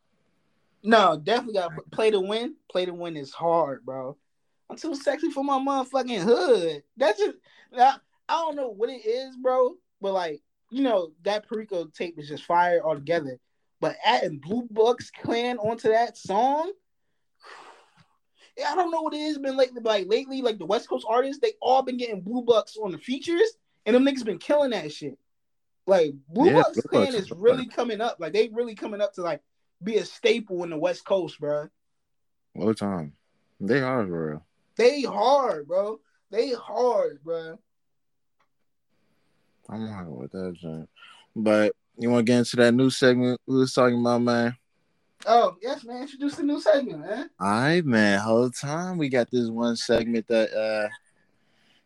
No, definitely got play to win. Play to win is hard, bro. I'm too sexy for my motherfucking hood. That's just I, I don't know what it is, bro. But like, you know, that Perico tape is just fire altogether. But adding Blue Bucks Clan onto that song, I don't know what it has been lately. But like lately, like the West Coast artists, they all been getting Blue Bucks on the features, and them niggas been killing that shit. Like Blue Yeah, Bucks Clan is hard. really coming up. Like they really coming up to like be a staple in the West Coast, bro. What time? They are bro. They hard, bro. They hard, bro. I'm hard with that joint. But you want to get into that new segment we was talking about, man? Oh yes, man. Introduce the new segment, man. All right, man. Whole time we got this one segment that uh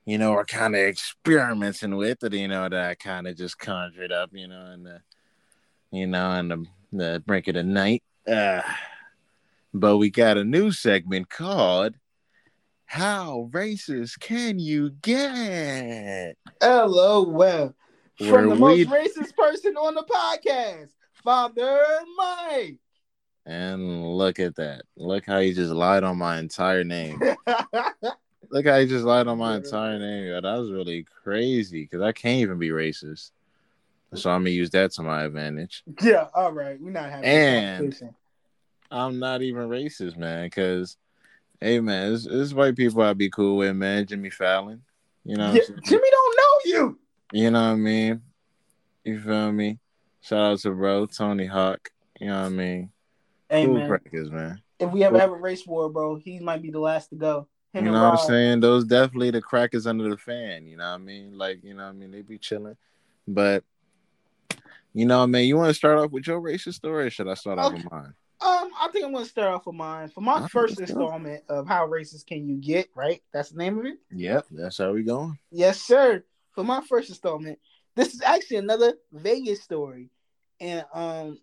you know we're kind of experimenting with that you know that I kind of just conjured up, you know, and the you know, and the, the brink of the night. Uh but we got a new segment called How Racist Can You Get? LOL. Where From the we- most racist person on the podcast, Father Mike. And look at that. Look how he just lied on my entire name. <laughs> Look how he just lied on my entire name. Yo, that was really crazy because I can't even be racist. So I'm gonna use that to my advantage. yeah, all right. We're not having And-. I'm not even racist, man. Because, hey, man, this, this white people I'd be cool with, man. Jimmy Fallon, you know, Yeah. Jimmy don't know you. you know what I mean. You feel me? Shout out to bro Tony Hawk. You know what I mean? Hey cool man, crackers, man. if we ever have a race war, bro, he might be the last to go. Him You know what I'm saying? Those definitely the crackers under the fan. You know what I mean? Like, you know what I mean? They be chilling. But, you know, man, you want to start off with your racist story or should I start off with mine? Um, I think I'm gonna start off with mine. For my first let's go. installment of How Racist Can You Get, right? That's the name of it. Yep, that's how we going. Yes, sir. For my first installment, this is actually another Vegas story, and um,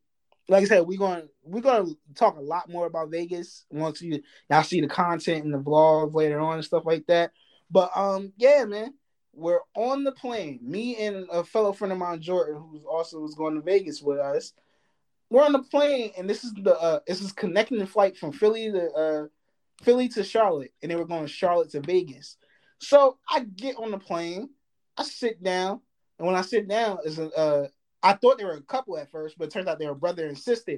like I said, we're going we're going to talk a lot more about Vegas once you y'all see the content in the vlog later on and stuff like that. But um, yeah, man, we're on the plane. Me and a fellow friend of mine, Jordan, who also was going to Vegas with us. We're on the plane, and this is the uh, this is connecting the flight from Philly to uh, Philly to Charlotte, and they were going to Charlotte to Vegas. So I get on the plane, I sit down, and when I sit down, is a uh, I thought they were a couple at first, but it turns out they were brother and sister.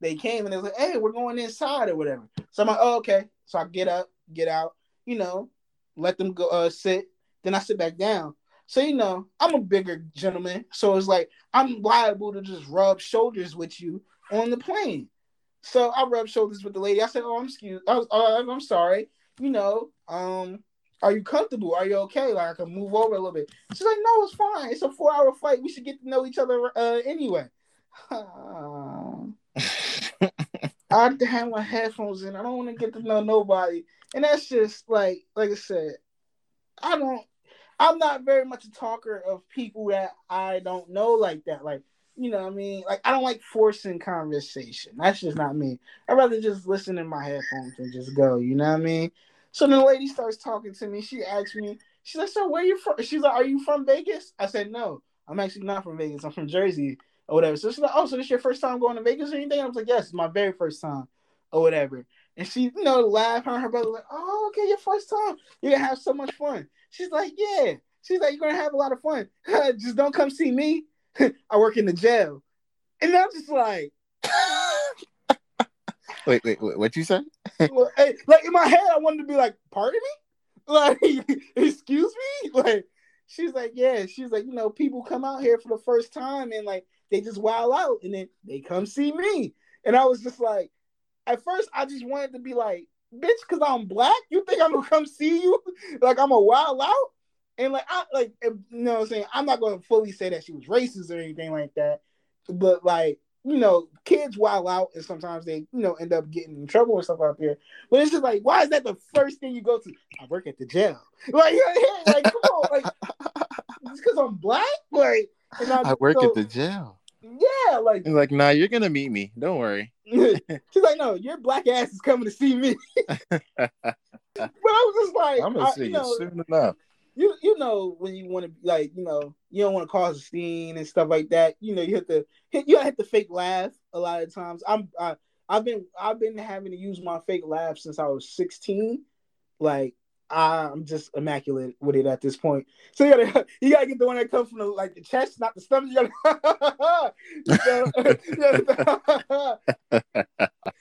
They came and they was like, "Hey, we're going inside or whatever." So I'm like, "Oh, okay." So I get up, get out, you know, let them go uh, sit. Then I sit back down. So you know, I'm a bigger gentleman, so it's like I'm liable to just rub shoulders with you on the plane. So I rubbed shoulders with the lady. I said, "Oh, I'm excuse. I was, uh, I'm sorry. You know, um, are you comfortable? Are you okay? Like I can move over a little bit." She's like, "No, it's fine. It's a four hour flight. We should get to know each other uh, anyway." <sighs> I have to have my headphones in. I don't want to get to know nobody, and that's just like, like I said, I don't. I'm not very much a talker of people that I don't know like that. Like, you know, what I mean, like I don't like forcing conversation. That's just not me. I'd rather just listen in my headphones and just go. You know what I mean? So then the lady starts talking to me. She asks me, she's like, "So where you from?" She's like, "Are you from Vegas?" I said, "No, I'm actually not from Vegas. I'm from Jersey or whatever." So she's like, "Oh, so this your first time going to Vegas or anything?" I was like, "Yes, it's my very first time or whatever." And she, you know, laughed. Her her brother like, "Oh, okay, your first time. You're gonna have so much fun." She's like, "Yeah." she's like, you're gonna have a lot of fun. <laughs> just don't come see me. <laughs> I work in the jail. And I'm just like, wait, wait, wait, what you say? like in my head, I wanted to be like, pardon me? Like, <laughs> excuse me? <laughs> Like, she's like, yeah, she's like, you know, people come out here for the first time and like they just wow out and then they come see me. And I was just like, at first I just wanted to be like, bitch, because I'm black, you think I'm gonna come see you? <laughs> like I'm a wild out? And like I like you know what I'm saying, I'm not gonna fully say that she was racist or anything like that, but like you know, kids wild out and sometimes they, you know, end up getting in trouble and stuff out there. But it's just like, why is that the first thing you go to? I work at the jail. <laughs> Like, <laughs> like come on, like <laughs> just because I'm black? Like, I, I, work so, at the jail. Yeah, like He's like, nah, you're gonna meet me. Don't worry. She's like, no, your black ass is coming to see me. but I was just like, I'm gonna see you, know, soon enough. You you know when you want to like you know you don't want to cause a scene and stuff like that. You know you have to you have to fake laugh a lot of times. I'm I, I've been I've been having to use my fake laugh since I was 16. Like I'm just immaculate with it at this point. So you gotta <laughs> you gotta get the one that comes from the like the chest, not the stomach. You gotta, <laughs> <laughs>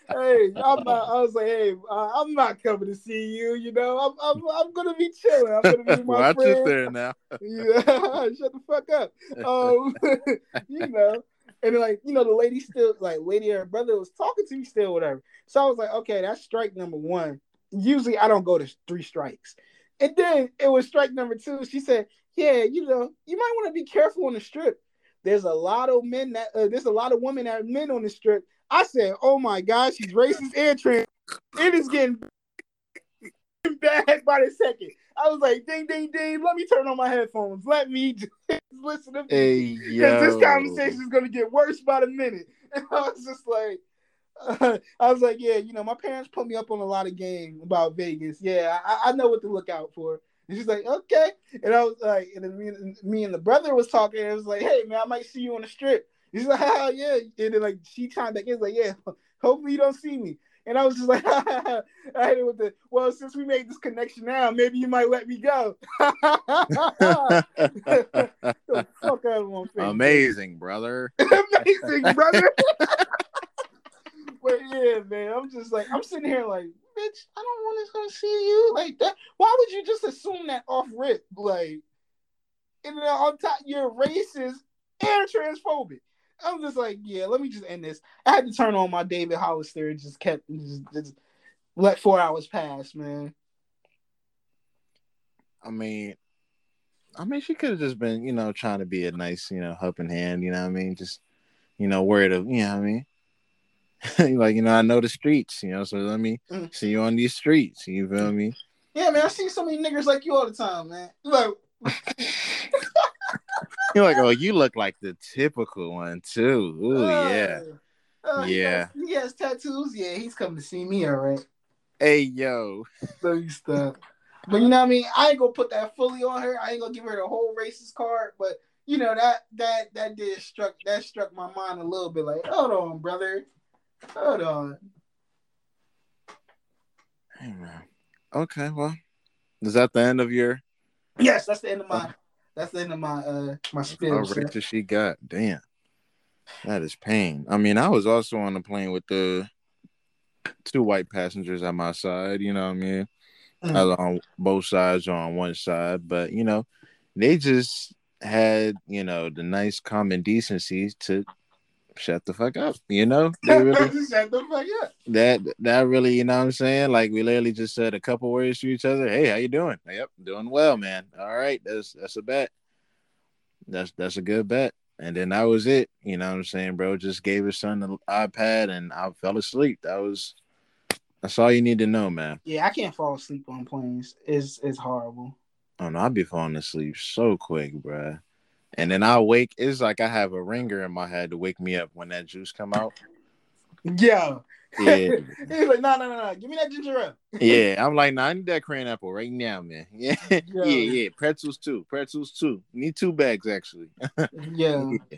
hey, I'm not, I was like, hey, uh, I'm not coming to see you. You know, I'm I'm, I'm gonna be chilling. I'm gonna be my Watch friend. it there now. yeah, shut the fuck up. Um, you know. And like, you know, the lady still like lady or her brother was talking to me still, whatever. So I was like, okay, that's strike number one usually I don't go to three strikes. And then it was strike number two. She said, "Yeah, you know, you might want to be careful on the strip. There's a lot of men that uh, there's a lot of women that are men on the strip." I said, "Oh my gosh, she's racist and trans. It is getting <laughs> bad by the second. I was like, "Ding, ding, ding! Let me turn on my headphones. Let me <laughs> just listen to hey, because this conversation is gonna get worse by the minute." <laughs> And I was just like, <laughs> I was like, yeah, you know, my parents put me up on a lot of game about Vegas. Yeah, I, I know what to look out for. And she's like, okay. And I was like, and then me, me and the brother was talking. And it was like, hey, man, I might see you on the strip. He's like, <laughs> oh, yeah. And then like she chimed back in, like, yeah, <laughs> hopefully you don't see me. And I was just like, I hit it with the, well, since we made this connection now, maybe you might let me go. fuck out of my face. Amazing, brother. Amazing, brother but yeah, man, I'm just like I'm sitting here like, bitch, I don't want to see you like that. Why would you just assume that off rip? Like, and then on top, you're racist and transphobic. I'm just like, yeah, let me just end this. I had to turn on my David Hollister and just kept just, just let four hours pass, man. I mean, I mean, she could have just been, you know, trying to be a nice, you know, helping hand. You know what I mean? Just, you know, worried of, you know what I mean? <laughs> like you know, I know the streets, you know, so let me mm. see you on these streets. You feel me? Yeah, man, I see so many niggers like you all the time, man. Like, <laughs> you're like, oh, you look like the typical one too. Ooh, uh, yeah, uh, yeah. He has, he has, tattoos. Yeah, he's coming to see me. All right. Hey, yo. So you stuff. But you know what I mean? I ain't gonna put that fully on her. I ain't gonna give her the whole racist card, but you know that that that did struck that struck my mind a little bit. Like, hold on, brother. Hold on. Hey man. Okay, well, is that the end of your? Yes, that's the end of my. That's the end of my uh my spiel. How racist she got? Damn, that is pain. I mean, I was also on the plane with the two white passengers at my side. You know what I mean? Mm. I was on both sides or on one side, but you know, they just had you know the nice common decency to shut the fuck up. You know, <laughs> really, shut the fuck up. That that really, you know, what I'm saying, like we literally just said a couple words to each other. Hey, how you doing? Yep, doing well, man. All right, that's that's a bet. That's that's a good bet. And then that was it. You know what I'm saying, bro? Just gave his son the iPad, and I fell asleep. That was that's all you need to know, man. Yeah, I can't fall asleep on planes. It's it's horrible. Oh no, I'd be falling asleep so quick, bro. And then I wake. It's like I have a ringer in my head to wake me up when that juice come out. Yeah. Yeah. <laughs> He's like, no, no, no, no. Give me that ginger ale. yeah. I'm like, no, nah, I need that Cran-Apple right now, man. <laughs> Yeah. Yeah, yeah. yeah. Pretzels too. Pretzels too. Need two bags actually. <laughs> yeah. yeah.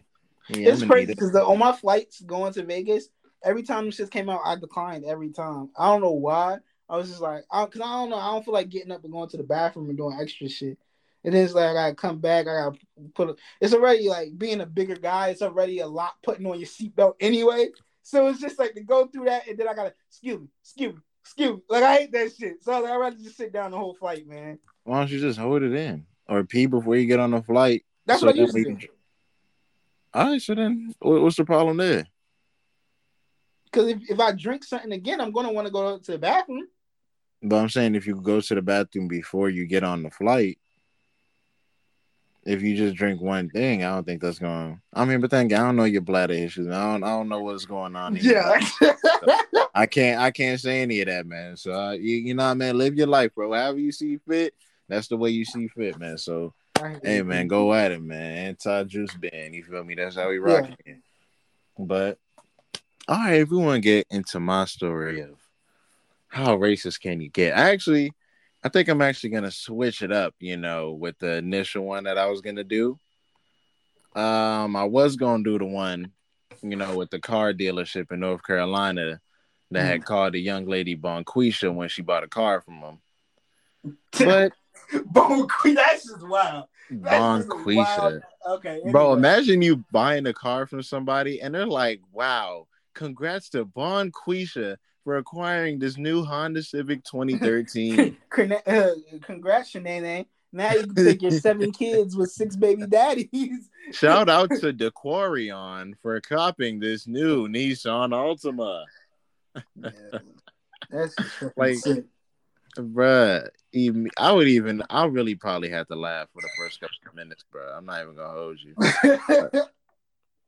It's crazy because on my flights going to Vegas, every time this shit came out, I declined every time. I don't know why. I was just like, because I, I, don't know. I don't feel like getting up and going to the bathroom and doing extra shit. And then it's like I gotta come back. I gotta put. A, it's already like being a bigger guy. It's already a lot putting on your seatbelt anyway. So it's just like to go through that, and then I gotta excuse me, excuse me, excuse me. Like I hate that shit. So like, I'd rather just sit down the whole flight, man. Why don't you just hold it in or pee before you get on the flight? That's so what I used to do. All right, so then what's the problem there? Because if, if I drink something again, I'm gonna want to go to the bathroom. But I'm saying if you go to the bathroom before you get on the flight, if you just drink one thing, I don't think that's going. I mean, but then I don't know your bladder issues. I don't. I don't know what's going on. Yeah. <laughs> I can't I can't say any of that, man. So uh, you you know, what, I man, live your life, bro. However you see fit, that's the way you see fit, man. So hey, man, go at it, man. Anti juice ban, you feel me? That's how we rock it. But all right, if we want to get into my story of how racist can you get, I actually, I think I'm actually gonna switch it up. You know, with the initial one that I was gonna do. Um, I was gonna do the one, you know, with the car dealership in North Carolina that had called the young lady Bonquisha when she bought a car from him. <laughs> But Queen, that's just wild. That's Bonquisha, wild- Okay, bro, imagine you buying a car from somebody and they're like, "Wow, congrats to Bonquisha for acquiring this new Honda Civic 2013." <laughs> Con- uh, congrats, Shanae. Now you can take your seven <laughs> kids with six baby daddies. Shout out <laughs> to Dequarion for copping this new Nissan Altima. Yeah, that's Like- sick. Bruh, even I would even I really probably have to laugh for the first couple of minutes, bruh. I'm not even gonna hold you.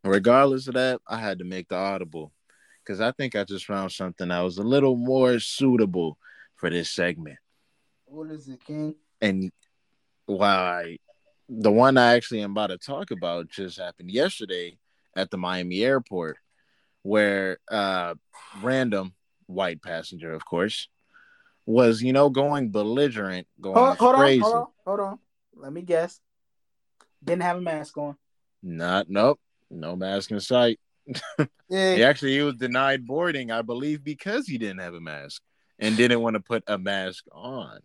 Regardless of that, I had to make the audible because I think I just found something that was a little more suitable for this segment. what is it, King? And why the one I actually am about to talk about just happened yesterday at the Miami airport, where uh random white passenger, of course, was you know going belligerent, going Hold, hold on, crazy. hold on, hold on. Let me guess. Didn't have a mask on. Not nope, no mask in sight. Yeah, He actually he was denied boarding, I believe, because he didn't have a mask and didn't want to put a mask on.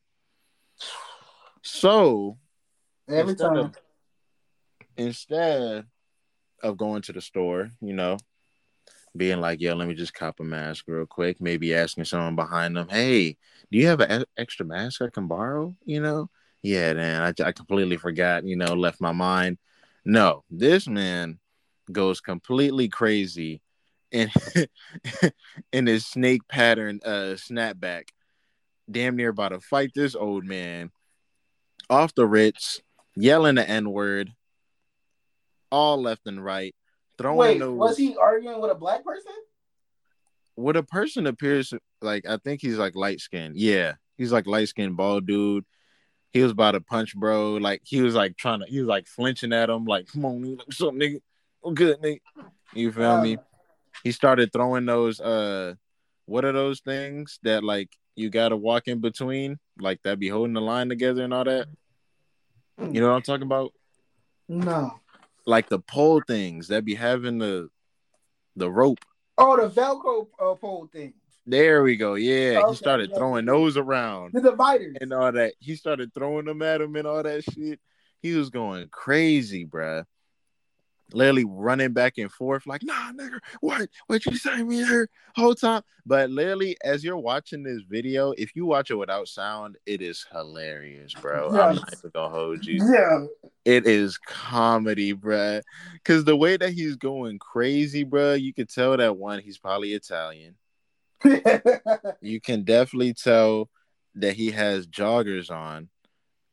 So every instead time. of- instead of going to the store, you know, being like, "Yo, let me just cop a mask real quick," maybe asking someone behind them, "Hey, do you have an extra mask I can borrow?" You know, yeah, man, I, I completely forgot. You know, left my mind. No, this man goes completely crazy in <laughs> in his snake pattern uh snapback. Damn near about to fight this old man off the Ritz, yelling the N word, all left and right, throwing Wait, those. was he arguing with a black person? What a person appears like, I think he's like light skinned. Yeah, he's like light skinned, bald dude. He was about to punch, bro. Like he was like trying to, he was like flinching at him, like, "Come on. Like, up, nigga? Oh, good, nigga." You feel Uh, me? He started throwing those. uh What are those things that like you gotta walk in between, like that be holding the line together and all that? You know what I'm talking about? No. like the pole things that be having the the rope. Oh, the Velcro uh, pole thing. There we go. Yeah, Okay, he started yeah. throwing those around The dividers. and all that. He started throwing them at him and all that shit. He was going crazy, bruh. Literally running back and forth, like, nah, nigga, what? What you saying me here whole time? But literally, as you're watching this video, if you watch it without sound, it is hilarious, bro. I'm not even gonna hold you. yeah. It is comedy, bruh. Cause the way that he's going crazy, bruh, you can tell that one, he's probably Italian. <laughs> You can definitely tell that he has joggers on.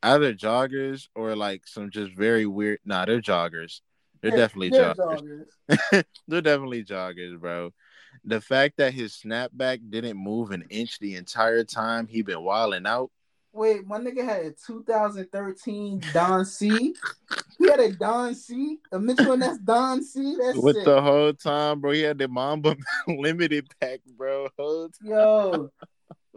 Either joggers or like some just very weird. Nah, they're joggers. They're definitely They're joggers. joggers. <laughs> They're definitely joggers, bro. The fact that his snapback didn't move an inch the entire time he been wilding out. Wait, my nigga had a 2013 Don C. He had a Don C. A Mitchell and that's Don C. That's With the whole time, bro, he had the Mamba <laughs> limited pack, bro. Yo,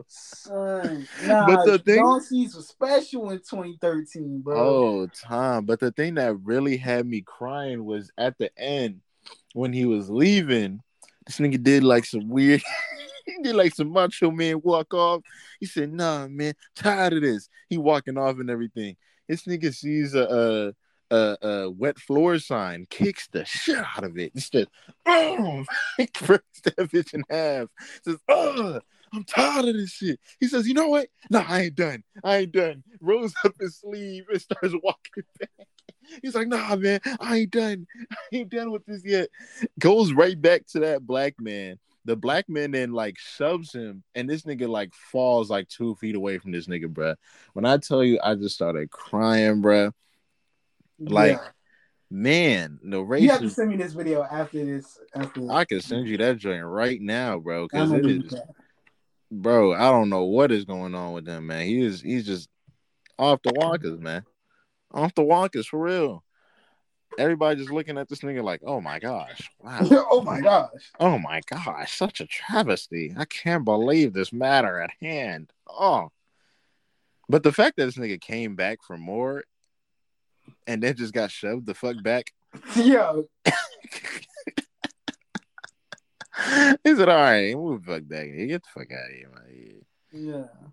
son. <laughs> Nah, But the thing- Don C's was special in 2013, bro. Oh, Tom. But the thing that really had me crying was at the end when he was leaving. This nigga did like some weird, <laughs> he did like some macho man walk off. He said, Nah, man, tired of this. He walking off and everything. This nigga sees a a, a, a wet floor sign, kicks the shit out of it. Just oh, <laughs> breaks that bitch in half. Says, oh, I'm tired of this shit. He says, you know what? No, I ain't done. I ain't done. Rolls up his sleeve and starts walking <laughs> back. He's like, nah, man, I ain't done. <laughs> I ain't done with this yet. Goes right back to that black man. The black man then like shoves him, and this nigga like falls like two feet away from this nigga, bruh. When I tell you, I just started crying, bruh. Like, Yeah. man, the race. You have to send me this video after this. After I can send you that joint right now, bro. Because it is, that. Bro. I don't know what is going on with him, man. He is, he's just off the walkers, man. Off the walkers for real. Everybody just looking at this nigga like, oh my gosh, wow, <laughs> oh my gosh. oh my gosh, such a travesty. I can't believe this matter at hand. Oh, but the fact that this nigga came back for more, and then just got shoved the fuck back. <laughs> Yo, <laughs> <laughs> he said, "All right, move the fuck back. here. Get the fuck out of here, man." yeah.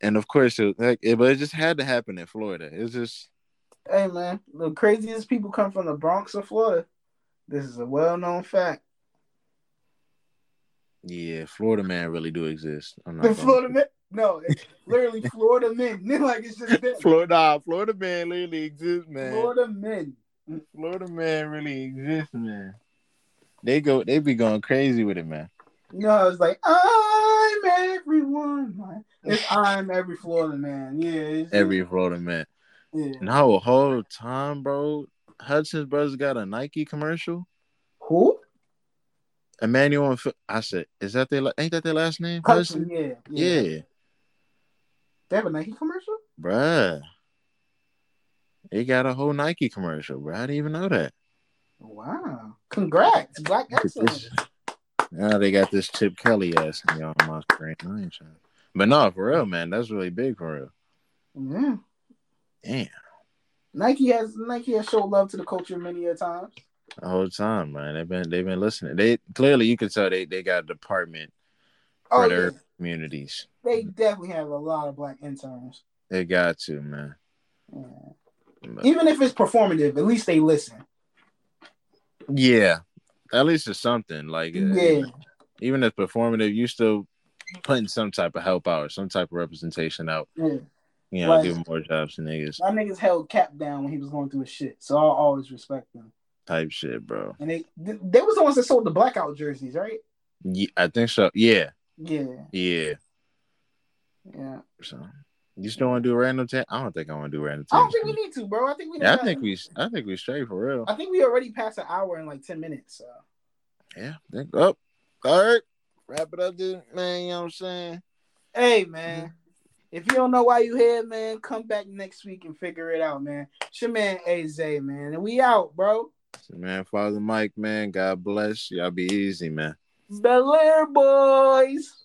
And of course, it, like, it, but it just had to happen in Florida. It's just, Hey man, the craziest people come from the Bronx or Florida. This is a well-known fact. yeah, Florida man really do exist. I'm not The Florida men, no, it's literally Florida men. <laughs> like it's just <laughs> them. Florida, nah, Florida man literally exists, man. Florida, men. Florida man really exists, man. They go, they be going crazy with it, man. You know, I was like, I'm everyone. man. It's <laughs> I'm every Florida man. Yeah, Every Florida man. yeah. a whole time, bro. Hudson's brothers got a Nike commercial. Who? Emmanuel and Phil- I said, is that their? Ain't that their last name? Hudson. Yeah, yeah. Yeah, They have a Nike commercial. bruh. They got a whole Nike commercial, bro. I didn't even know that. Wow! Congrats, Black excellence. Now they got this Chip Kelly ass on my screen. I ain't trying. But no, for real, man, that's really big for real. Yeah. Damn, Nike has Nike has showed love to the culture many a times. the whole time, man. They've been they've been listening. They clearly you can tell they they got a department for Oh, their yeah. communities. they definitely have a lot of black interns. They got to, man. Yeah. Even if it's performative, at least they listen. Yeah, at least it's something. Like uh, Yeah, even if performative, you still putting some type of help out or some type of representation out. yeah. You know, Right. giving more jobs to niggas My niggas held Kap down when he was going through his shit, so I'll always respect them. type shit, bro. And they they was the ones that sold the blackout jerseys, right? Yeah, I think so. Yeah, Yeah, yeah. yeah. So you still want to do a random tag? I don't think I want to do random I don't think we need to, bro. I think we. Yeah, I think we, I think we straight for real. I think we already passed an hour in like ten minutes. So. Yeah, think oh, up. All right, wrap it up, dude. Man, you know what I'm saying? Hey man, if you don't know why you here, man, come back next week and figure it out, man. It's your man Az, man, and we out, bro. Man, Father Mike, man, God bless. Y'all be easy, man. Belaire boys.